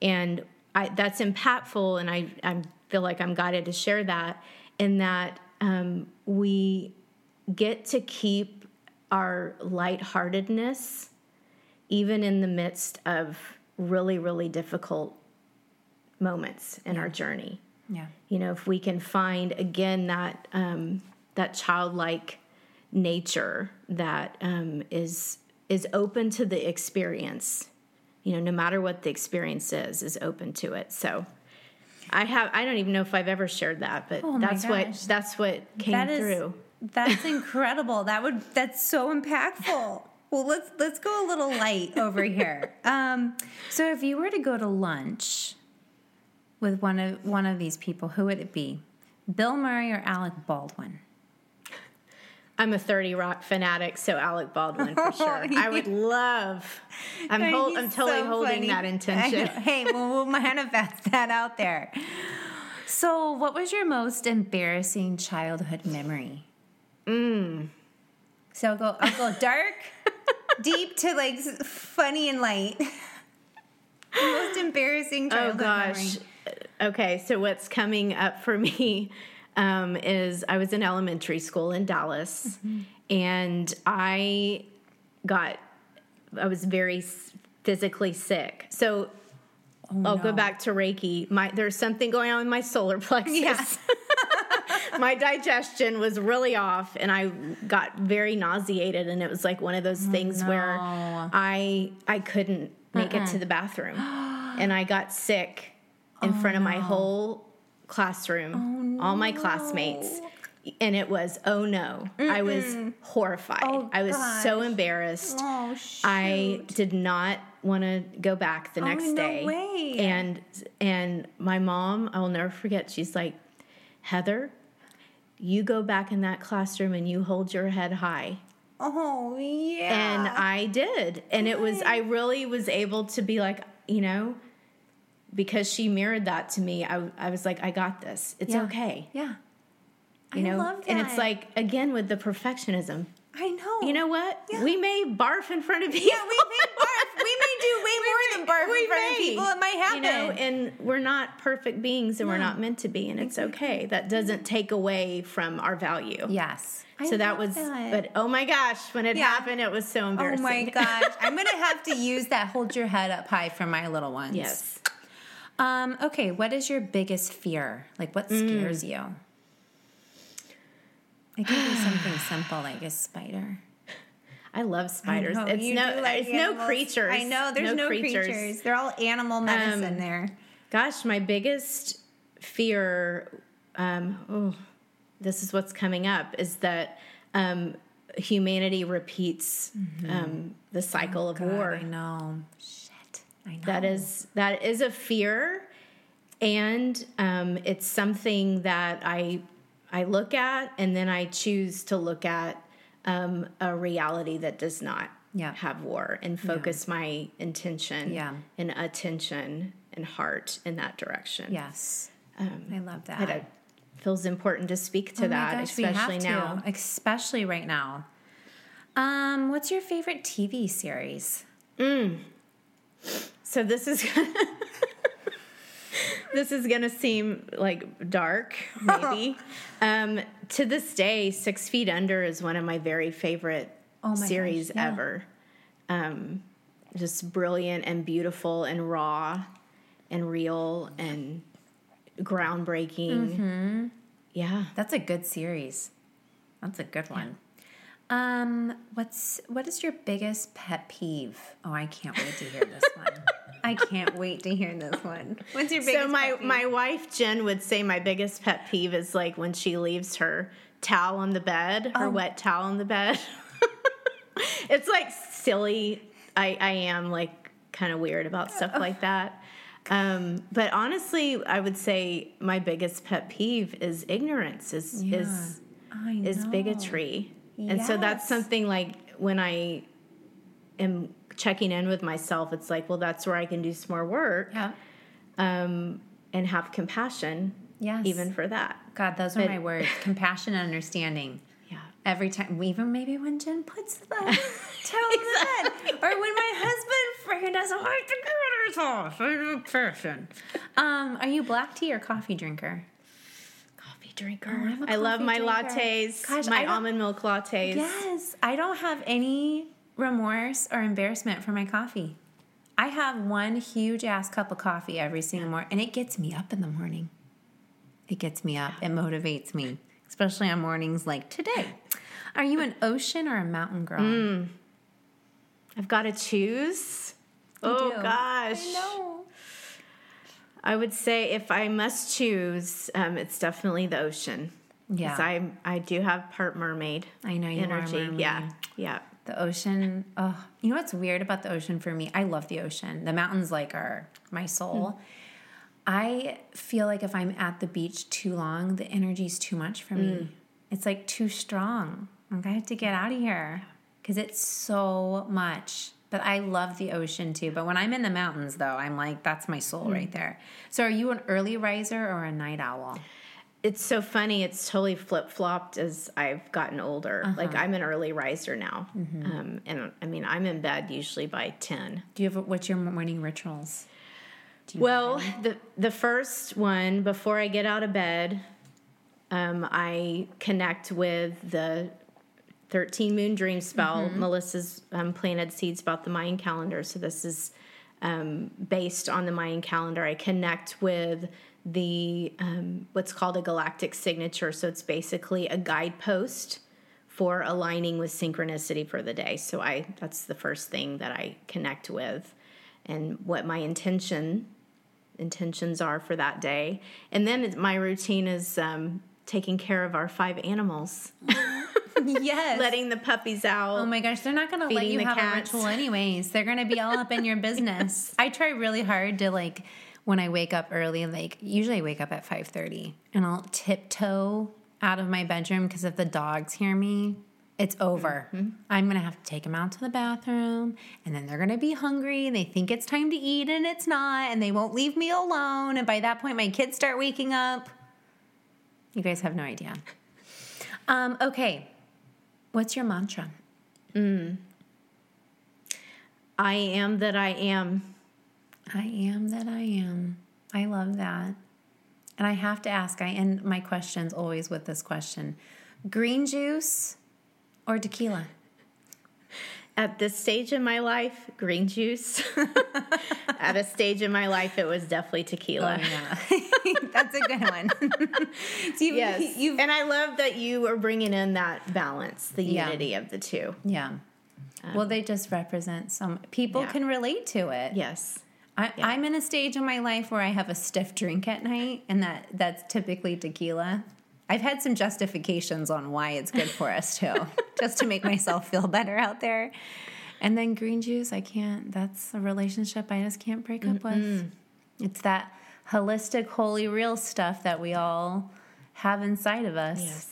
And I, that's impactful. And I, I feel like I'm guided to share that in that um, we get to keep our lightheartedness even in the midst of really, really difficult moments in yeah. our journey. Yeah. You know, if we can find again that um, that childlike nature that um, is is open to the experience. You know, no matter what the experience is, is open to it. So, I have I don't even know if I've ever shared that, but oh that's what that's what came that is, through. That's incredible. that would that's so impactful. Well, let's let's go a little light over here. Um, so, if you were to go to lunch with one of one of these people, who would it be? Bill Murray or Alec Baldwin? I'm a 30 Rock fanatic, so Alec Baldwin for sure. I would love. I'm, hold, I'm totally so holding funny. that intention. Hey, well, we'll manifest that out there. So, what was your most embarrassing childhood memory? Mm. So I'll go. I'll go dark, deep to like funny and light. most embarrassing oh, childhood oh gosh. Memory. Okay, so what's coming up for me um, is I was in elementary school in Dallas, mm-hmm. and I got I was very physically sick. So oh, I'll no. go back to Reiki. My there's something going on with my solar plexus. Yes. my digestion was really off and I got very nauseated and it was like one of those things oh, no. where I I couldn't make uh-uh. it to the bathroom. and I got sick in oh, front of my whole classroom, oh, no. all my classmates. And it was, oh no. Mm-mm. I was horrified. Oh, I was gosh. so embarrassed. Oh, I did not want to go back the oh, next day. Way. And and my mom, I will never forget, she's like, Heather, you go back in that classroom and you hold your head high. Oh, yeah. And I did. And it was, I really was able to be like, you know, because she mirrored that to me, I, I was like, I got this. It's yeah. okay. Yeah. You know, and it's like, again, with the perfectionism. I know. You know what? Yeah. We may barf in front of people. Yeah, we may barf. we may do way more than barf in front may. of people. It might happen. You know, and we're not perfect beings and no. we're not meant to be, and it's okay. That doesn't mm-hmm. take away from our value. Yes. So that was, that. but oh my gosh, when it yeah. happened, it was so embarrassing. Oh my gosh. I'm going to have to use that hold your head up high for my little ones. Yes. Um, okay, what is your biggest fear? Like, what scares mm. you? It could be something simple like a spider. I love spiders. I it's no, like it's no creatures. I know there's no, no creatures. creatures. They're all animal medicine um, there. Gosh, my biggest fear. Um, oh, this is what's coming up is that um, humanity repeats mm-hmm. Um, the cycle oh, of God, war. I know. Shit. I know. That is that is a fear, and um, it's something that I I look at, and then I choose to look at um, a reality that does not yeah. have war and focus yeah. my intention yeah. and attention and heart in that direction. Yes. Um, I love that. It feels important to speak to oh that, gosh, especially now. To, especially right now. Um, what's your favorite TV series? Mm. So this is this is gonna seem like dark, maybe. um, to this day, Six Feet Under is one of my very favorite oh my series gosh, yeah. ever. Um, just brilliant and beautiful and raw and real and groundbreaking. Mm-hmm. Yeah, that's a good series. That's a good one. Um, what's what is your biggest pet peeve? Oh, I can't wait to hear this one. I can't wait to hear this one. What's your biggest? So my my wife Jen would say my biggest pet peeve is like when she leaves her towel on the bed, her oh. wet towel on the bed. it's like silly. I I am like kind of weird about stuff like that. Um, but honestly, I would say my biggest pet peeve is ignorance. Is yeah, is is bigotry, yes. and so that's something like when I am checking in with myself, it's like, well, that's where I can do some more work. Yeah. Um, and have compassion. Yes. Even for that. God, those are my words. compassion and understanding. Yeah. Every time, even maybe when Jen puts the towel exactly. or when my husband freaking doesn't like the cutters off. I'm person. Um, are you black tea or coffee drinker? Coffee drinker. Oh, I love my drinker. lattes. Gosh, my almond milk lattes. Yes, I don't have any remorse or embarrassment for my coffee. I have one huge ass cup of coffee every single morning, and it gets me up in the morning. It gets me up. It motivates me, especially on mornings like today. Are you an ocean or a mountain girl? Mm. I've got to choose. You oh do. gosh. I know. I would say if I must choose, um, it's definitely the ocean. Yeah. I I do have part mermaid. I know you energy. Are yeah. Yeah. The ocean, oh, you know what's weird about the ocean for me? I love the ocean. The mountains like are my soul. Hmm. I feel like if I'm at the beach too long, the energy's too much for me. Hmm. It's like too strong. Like I have to get out of here because it's so much. But I love the ocean too. But when I'm in the mountains, though, I'm like, that's my soul hmm. right there. So, are you an early riser or a night owl? It's so funny. It's totally flip flopped as I've gotten older. Uh-huh. Like I'm an early riser now, Mm-hmm. um, and I mean I'm in bed usually by ten. Do you have what's your morning rituals? Do you Well, the the first one before I get out of bed, um, I connect with the thirteen moon dream spell. Melissa's um, planted seeds about the Mayan calendar, so this is um, based on the Mayan calendar. I connect with the um, what's called a galactic signature. So it's basically a guidepost for aligning with synchronicity for the day. So I that's the first thing that I connect with, and what my intention intentions are for that day. And then it's- my routine is um, taking care of our five animals, yes. letting the puppies out. Oh my gosh, they're not going to let you the have cats. a ritual anyways. They're going to be all up in your business. I try really hard to like when I wake up early, like usually I wake up at 5:30 and I'll tiptoe out of my bedroom because if the dogs hear me, it's over. I'm going to have to take them out to the bathroom and then they're going to be hungry and they think it's time to eat and it's not and they won't leave me alone and by that point my kids start waking up. You guys have no idea. Um, okay. What's your mantra? I am that I am. I am that I am. I love that. And I have to ask, I end my questions always with this question green juice or tequila? At this stage in my life, green juice. At a stage in my life, it was definitely tequila. Oh, yeah. That's a good one. so you, Yes. you've, and I love that you are bringing in that balance, the Yeah. unity of the two. yeah. well, they just represent some people yeah. can relate to it. Yes. I, I'm in a stage in my life where I have a stiff drink at night, and that that's typically tequila. I've had some justifications on why it's good for us too, just to make myself feel better out there. And then green juice, I can't. That's a relationship I just can't break up with. It's that holistic, holy, real stuff that we all have inside of us. Yes.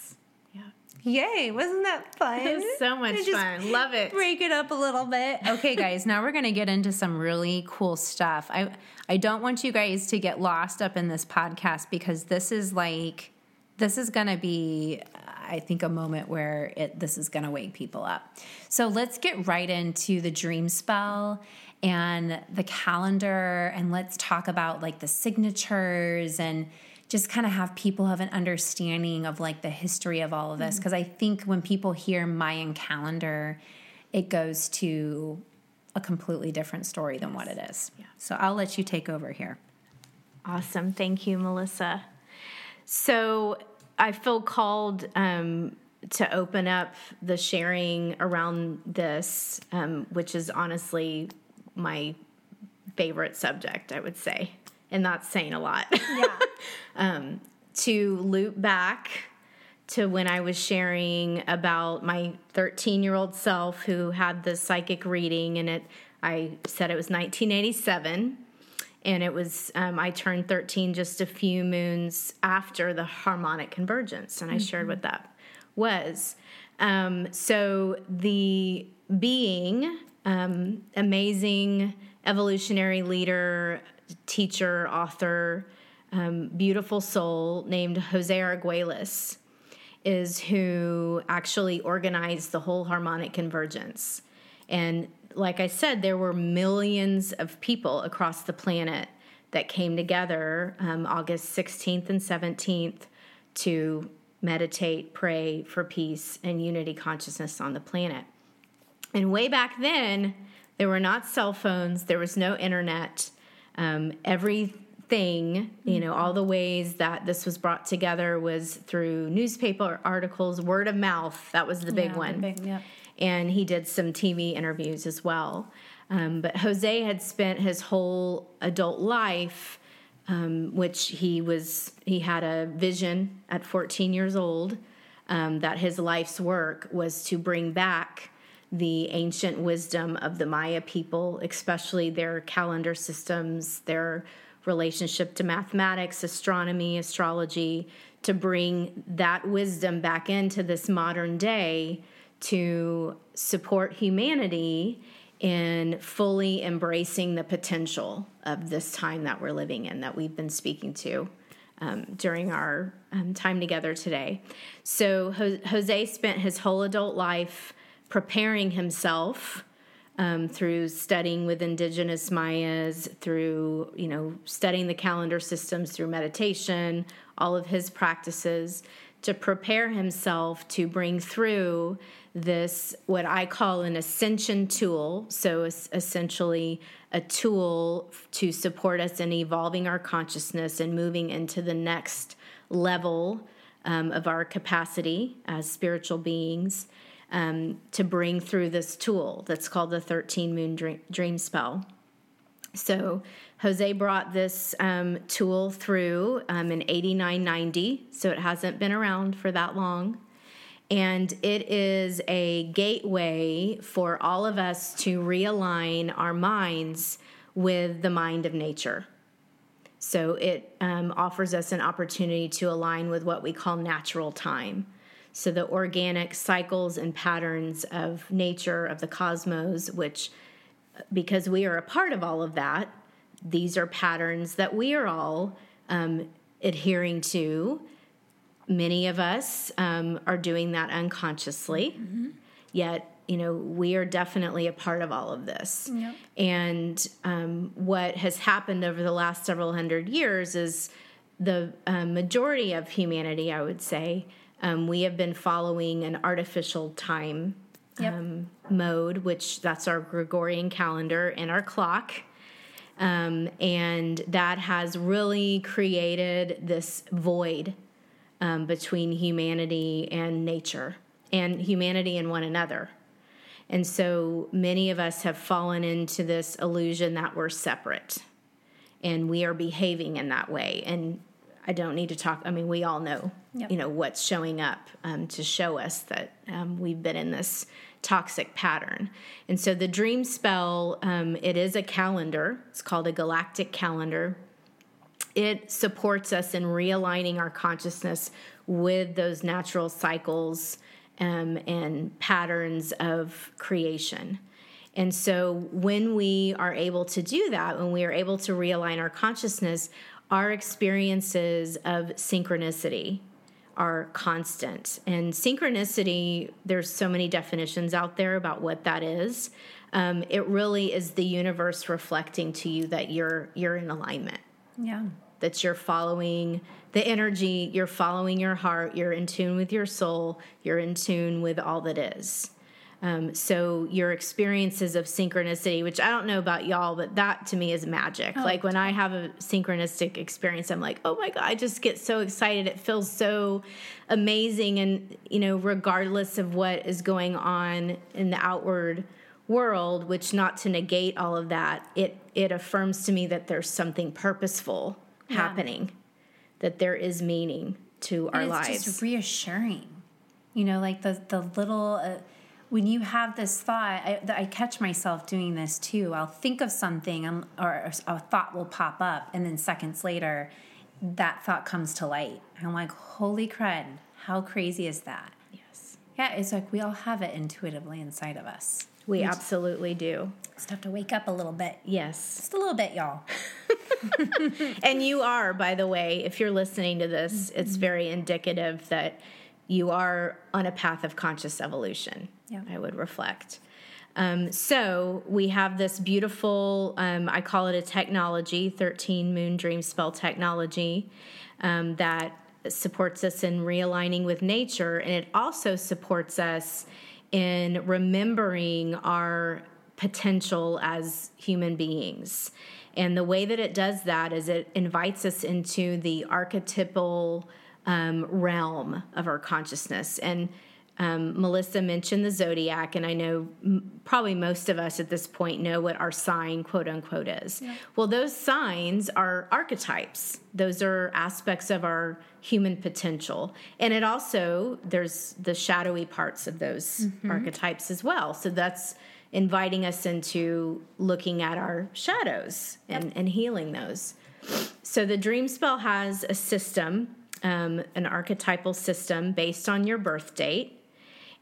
Yay! Wasn't that fun? It was so much fun. Love it. break it up a little bit. Okay, guys, now we're gonna get into some really cool stuff. I I don't want you guys to get lost up in this podcast because this is like this is gonna be I think a moment where it this is gonna wake people up. So let's get right into the dream spell and the calendar and let's talk about like the signatures and just kind of have people have an understanding of like the history of all of this because I think when people hear Mayan calendar, it goes to a completely different story than what it is. So I'll let you take over here. Awesome. Thank you, Melissa. So I feel called um, to open up the sharing around this, um, which is honestly my favorite subject, I would say. And that's saying a lot. Yeah. um, to loop back to when I was sharing about my 13 year old self who had the psychic reading, and it I said it was 1987, and it was um, I turned 13 just a few moons after the harmonic convergence, and I shared what that was. Um, so the being, um, amazing evolutionary leader, teacher, author, um, beautiful soul named Jose Arguelles is who actually organized the whole harmonic convergence. And like I said, there were millions of people across the planet that came together um, August 16th and 17th to meditate, pray for peace and unity consciousness on the planet. And way back then, there were not cell phones, there was no internet. Um, everything, you know, all the ways that this was brought together was through newspaper articles, word of mouth. That was the big Yeah, the one. big- yep. And he did some TV interviews as well. Um, but Jose had spent his whole adult life, um, which he was, he had a vision at 14 years old um, that his life's work was to bring back the ancient wisdom of the Maya people, especially their calendar systems, their relationship to mathematics, astronomy, astrology, to bring that wisdom back into this modern day to support humanity in fully embracing the potential of this time that we're living in that we've been speaking to um, during our um, time together today. So, Jose spent his whole adult life preparing himself um, through studying with indigenous Mayas, through you know studying the calendar systems, through meditation, all of his practices to prepare himself to bring through this what I call an ascension tool. So it's essentially a tool to support us in evolving our consciousness and moving into the next level um, of our capacity as spiritual beings um, to bring through this tool that's called the 13 moon dream, dream spell. So Jose brought this um, tool through um, in 8990, so it hasn't been around for that long. And it is a gateway for all of us to realign our minds with the mind of nature. So it um, offers us an opportunity to align with what we call natural time. So the organic cycles and patterns of nature, of the cosmos, which, because we are a part of all of that, these are patterns that we are all um, adhering to. Many of us um, are doing that unconsciously, mm-hmm. yet you know we are definitely a part of all of this. Yep. And um, what has happened over the last several hundred years is the uh, majority of humanity, I would say, um, we have been following an artificial time yep. um, mode, which that's our Gregorian calendar and our clock. Um, and that has really created this void um, between humanity and nature and humanity and one another. And so many of us have fallen into this illusion that we're separate and we are behaving in that way. And I don't need to talk. I mean, we all know, yep. you know, what's showing up um, to show us that um, we've been in this toxic pattern. And so the dream spell, um, it is a calendar. It's called a galactic calendar. It supports us in realigning our consciousness with those natural cycles um, and patterns of creation. And so when we are able to do that, when we are able to realign our consciousness, our experiences of synchronicity are constant. And synchronicity, there's so many definitions out there about what that is. Um, it really is the universe reflecting to you that you're you're in alignment. Yeah. That you're following the energy, you're following your heart, you're in tune with your soul, you're in tune with all that is. Um, so your experiences of synchronicity, which I don't know about y'all, but that to me is magic. Oh. Like when I have a synchronistic experience, I'm like, oh my god, I just get so excited. It feels so amazing, and you know, regardless of what is going on in the outward world, which not to negate all of that, it it affirms to me that there's something purposeful yeah. happening, that there is meaning to and our it's lives. It's just reassuring, you know, like the the little. Uh, when you have this thought, I, I, catch myself doing this too. I'll think of something, um, or a thought will pop up, and then seconds later, that thought comes to light. And I'm like, holy crud, how crazy is that? Yes. Yeah, it's like we all have it intuitively inside of us. We, we absolutely do. Just have to wake up a little bit. Yes. Just a little bit, y'all. and you are, by the way, if you're listening to this, mm-hmm. it's very indicative that you are on a path of conscious evolution. Yeah. I would reflect. Um, so we have this beautiful, um, I call it a technology, 13 Moon Dream Spell technology um, that supports us in realigning with nature. And it also supports us in remembering our potential as human beings. And the way that it does that is it invites us into the archetypal um, realm of our consciousness. And um, Melissa mentioned the zodiac, and I know m- probably most of us at this point know what our sign, quote unquote, is. Yeah. Well, those signs are archetypes, those are aspects of our human potential. And it also, there's the shadowy parts of those mm-hmm. archetypes as well. So that's inviting us into looking at our shadows and, yep. and healing those. So the dream spell has a system, um, an archetypal system based on your birth date.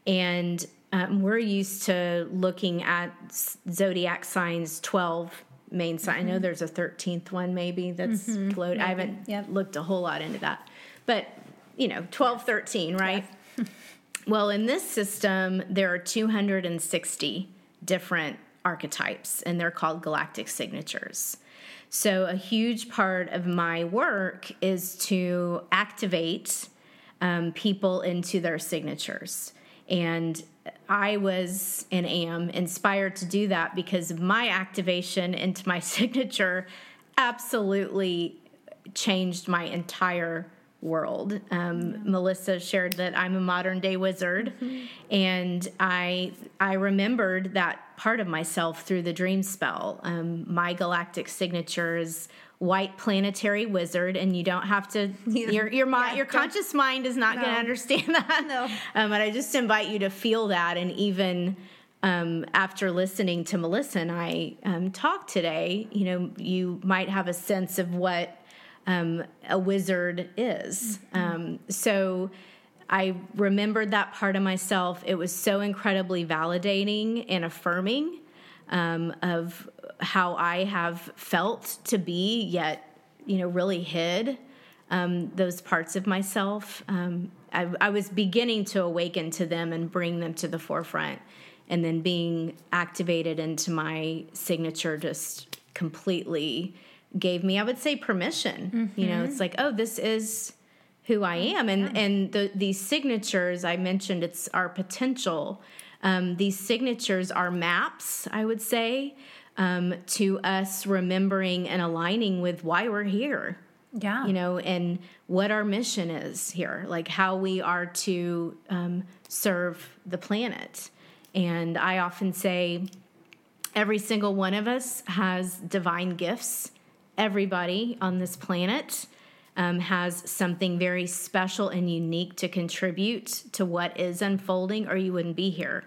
And um, we're used to looking at zodiac signs 12 main sign. Mm-hmm. I know mm-hmm. there's a 13th one maybe that's mm-hmm. floated. I haven't yep. looked a whole lot into that. But, you know, 12, 13, right? Yes. well, in this system, there are 260 different archetypes, and they're called galactic signatures. So, a huge part of my work is to activate um, people into their signatures. And I was and am inspired to do that because my activation into my signature absolutely changed my entire world. Um, yeah. Melissa shared that I'm a modern day wizard, mm-hmm. and I I remembered that part of myself through the dream spell. Um, my galactic signature is white planetary wizard, and you don't have to. Your your mind, yeah, your conscious mind is not no. going to understand that. No, um, but I just invite you to feel that, and even. Um, after listening to Melissa and I um, talk today, you know, you might have a sense of what um, a wizard is. Mm-hmm. Um, so I remembered that part of myself. It was so incredibly validating and affirming um, of how I have felt to be, yet, you know, really hid um, those parts of myself. Um, I, I was beginning to awaken to them and bring them to the forefront. And then being activated into my signature just completely gave me, I would say, permission. Mm-hmm. You know, it's mm-hmm. like, oh, this is who I am, and yeah. and the, these signatures I mentioned, it's our potential. Um, these signatures are maps, I would say, um, to us remembering and aligning with why we're here. Yeah, you know, and what our mission is here, like how we are to um, serve the planet. And I often say, every single one of us has divine gifts everybody on this planet um, has something very special and unique to contribute to what is unfolding, or you wouldn't be here.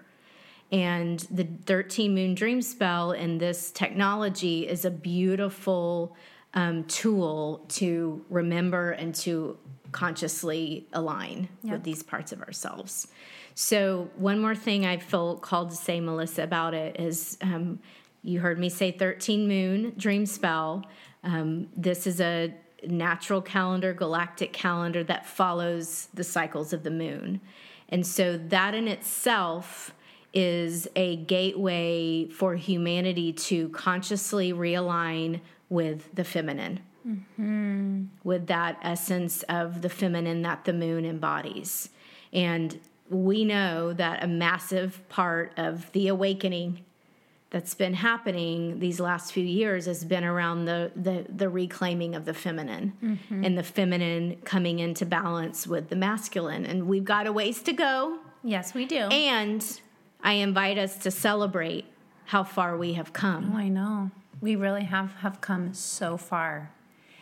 And the 13 Moon Dream Spell and this technology is a beautiful um, tool to remember and to consciously align yep. with these parts of ourselves. So, one more thing I feel called to say, Melissa, about it is um, you heard me say 13 Moon Dream Spell. Um, this is a natural calendar, galactic calendar that follows the cycles of the moon. And so that in itself is a gateway for humanity to consciously realign with the feminine, mm-hmm. with that essence of the feminine that the moon embodies. And we know that a massive part of the awakening that's been happening these last few years has been around the the, the reclaiming of the feminine mm-hmm. and the feminine coming into balance with the masculine and we've got a ways to go yes we do and i invite us to celebrate how far we have come. Oh i know. We really have have come so far.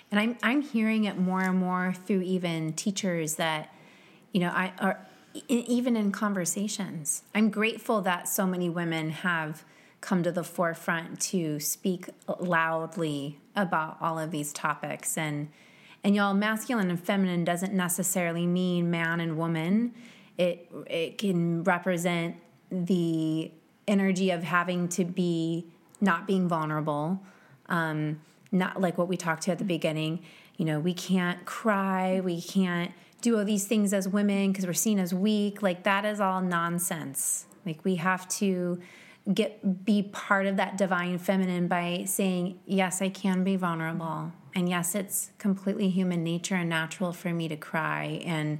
And i'm i'm hearing it more and more through even teachers that you know i are even in conversations. I'm grateful that so many women have come to the forefront to speak loudly about all of these topics. And and y'all masculine and feminine doesn't necessarily mean man and woman. It it can represent the energy of having to be not being vulnerable um, not like what we talked to at the beginning. You know we can't cry we can't do all these things as women because we're seen as weak. Like that is all nonsense. Like we have to get be part of that divine feminine by saying yes i can be vulnerable and yes it's completely human nature and natural for me to cry and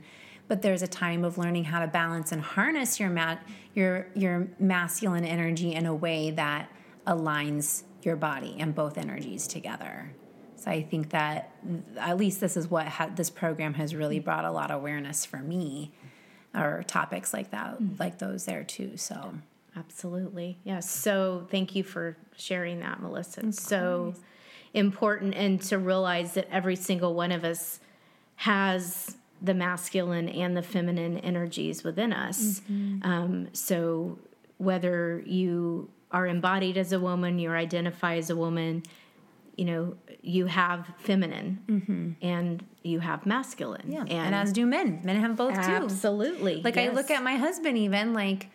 but there's a time of learning how to balance and harness your mat your your masculine energy in a way that aligns your body and both energies together so i think that at least this is what ha- this program has really brought a lot of awareness for me or topics like that mm-hmm. like those there too so Absolutely. Yes. So thank you for sharing that, Melissa. It's so important and to realize that every single one of us has the masculine and the feminine energies within us. Mm-hmm. Um, so whether you are embodied as a woman, you identify as a woman, you know, you have feminine and you have masculine. Mm-hmm. Yeah. And, as do men. Men have both too. absolutely. Like I look at my husband even like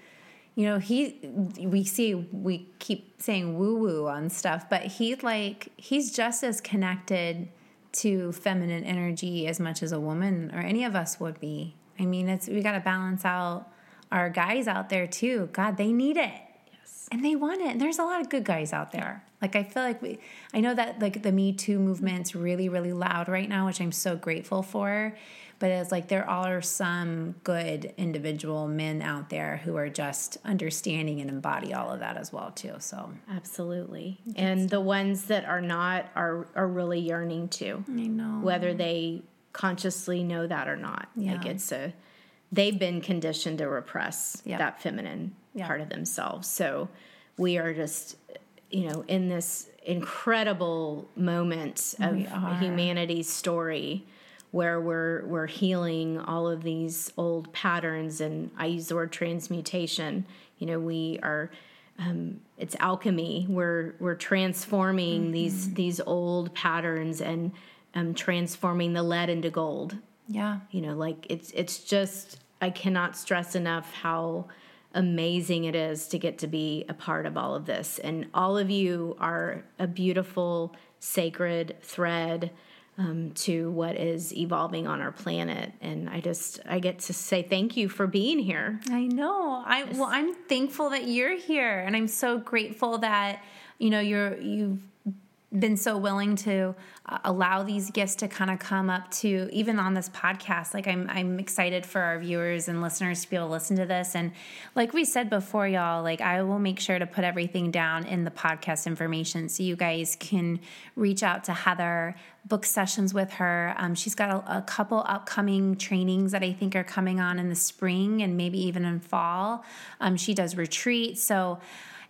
you know, he we see we keep saying woo woo on stuff, but he's like he's just as connected to feminine energy as much as a woman or any of us would be. I mean, it's we got to balance out our guys out there too. God, they need it. Yes. And they want it. And there's a lot of good guys out there. Like I feel like we I know that like the Me Too movement's really, really loud right now, which I'm so grateful for. But it's like there are some good individual men out there who are just understanding and embody all of that as well too. So Absolutely. And the ones that are not are are really yearning to. I know. whether they consciously know that or not. Like Yeah. it's a they've been conditioned to repress Yeah. that feminine Yeah. part of themselves. So we are just you know in this incredible moment of humanity's story where we're we're healing all of these old patterns and I use the word transmutation. You know, we are um, it's alchemy. We're we're transforming these these old patterns and um, transforming the lead into gold. Yeah. You know, like it's it's just I cannot stress enough how amazing it is to get to be a part of all of this. And all of you are a beautiful sacred thread um, to what is evolving on our planet. And I just I get to say thank you for being here. I know. I well, I'm thankful that you're here, and I'm so grateful that you know you're you've been so willing to uh, allow these gifts to kind of come up to even on this podcast. Like I'm I'm excited for our viewers and listeners to be able to listen to this. And like we said before, y'all, like I will make sure to put everything down in the podcast information so you guys can reach out to Heather, book sessions with her. Um, she's got a, a couple upcoming trainings that I think are coming on in the spring and maybe even in fall. Um, she does retreats. So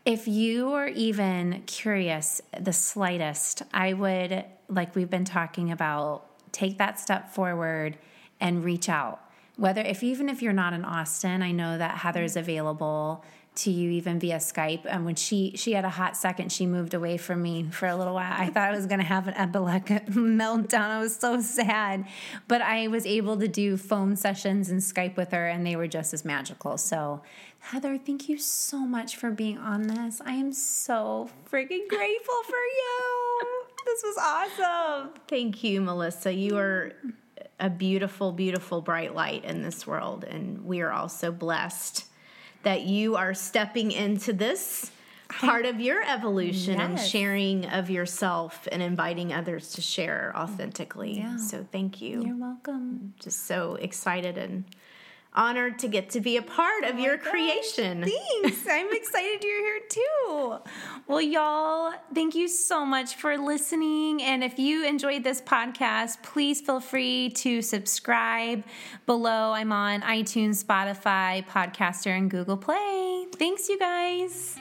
if you are even curious, the slightest, I would, like we've been talking about, take that step forward and reach out. Whether, if even if you're not in Austin, I know that Heather's available to you even via Skype. And when she she had a hot second, she moved away from me for a little while. I thought I was going to have an epileptic meltdown. I was so sad, but I was able to do phone sessions and Skype with her, and they were just as magical. So, Heather, thank you so much for being on this. I am so freaking grateful for you. This was awesome. Thank you, Melissa. You are a beautiful, beautiful bright light in this world. And we are all so blessed that you are stepping into this part of your evolution and sharing of yourself and inviting others to share authentically. Yeah. So thank you. You're welcome. Just so excited and honored to get to be a part of oh your creation. Thanks. I'm excited you're here too. Well, y'all, thank you so much for listening. And if you enjoyed this podcast, please feel free to subscribe below. I'm on iTunes, Spotify, Podcaster, and Google Play. Thanks, you guys.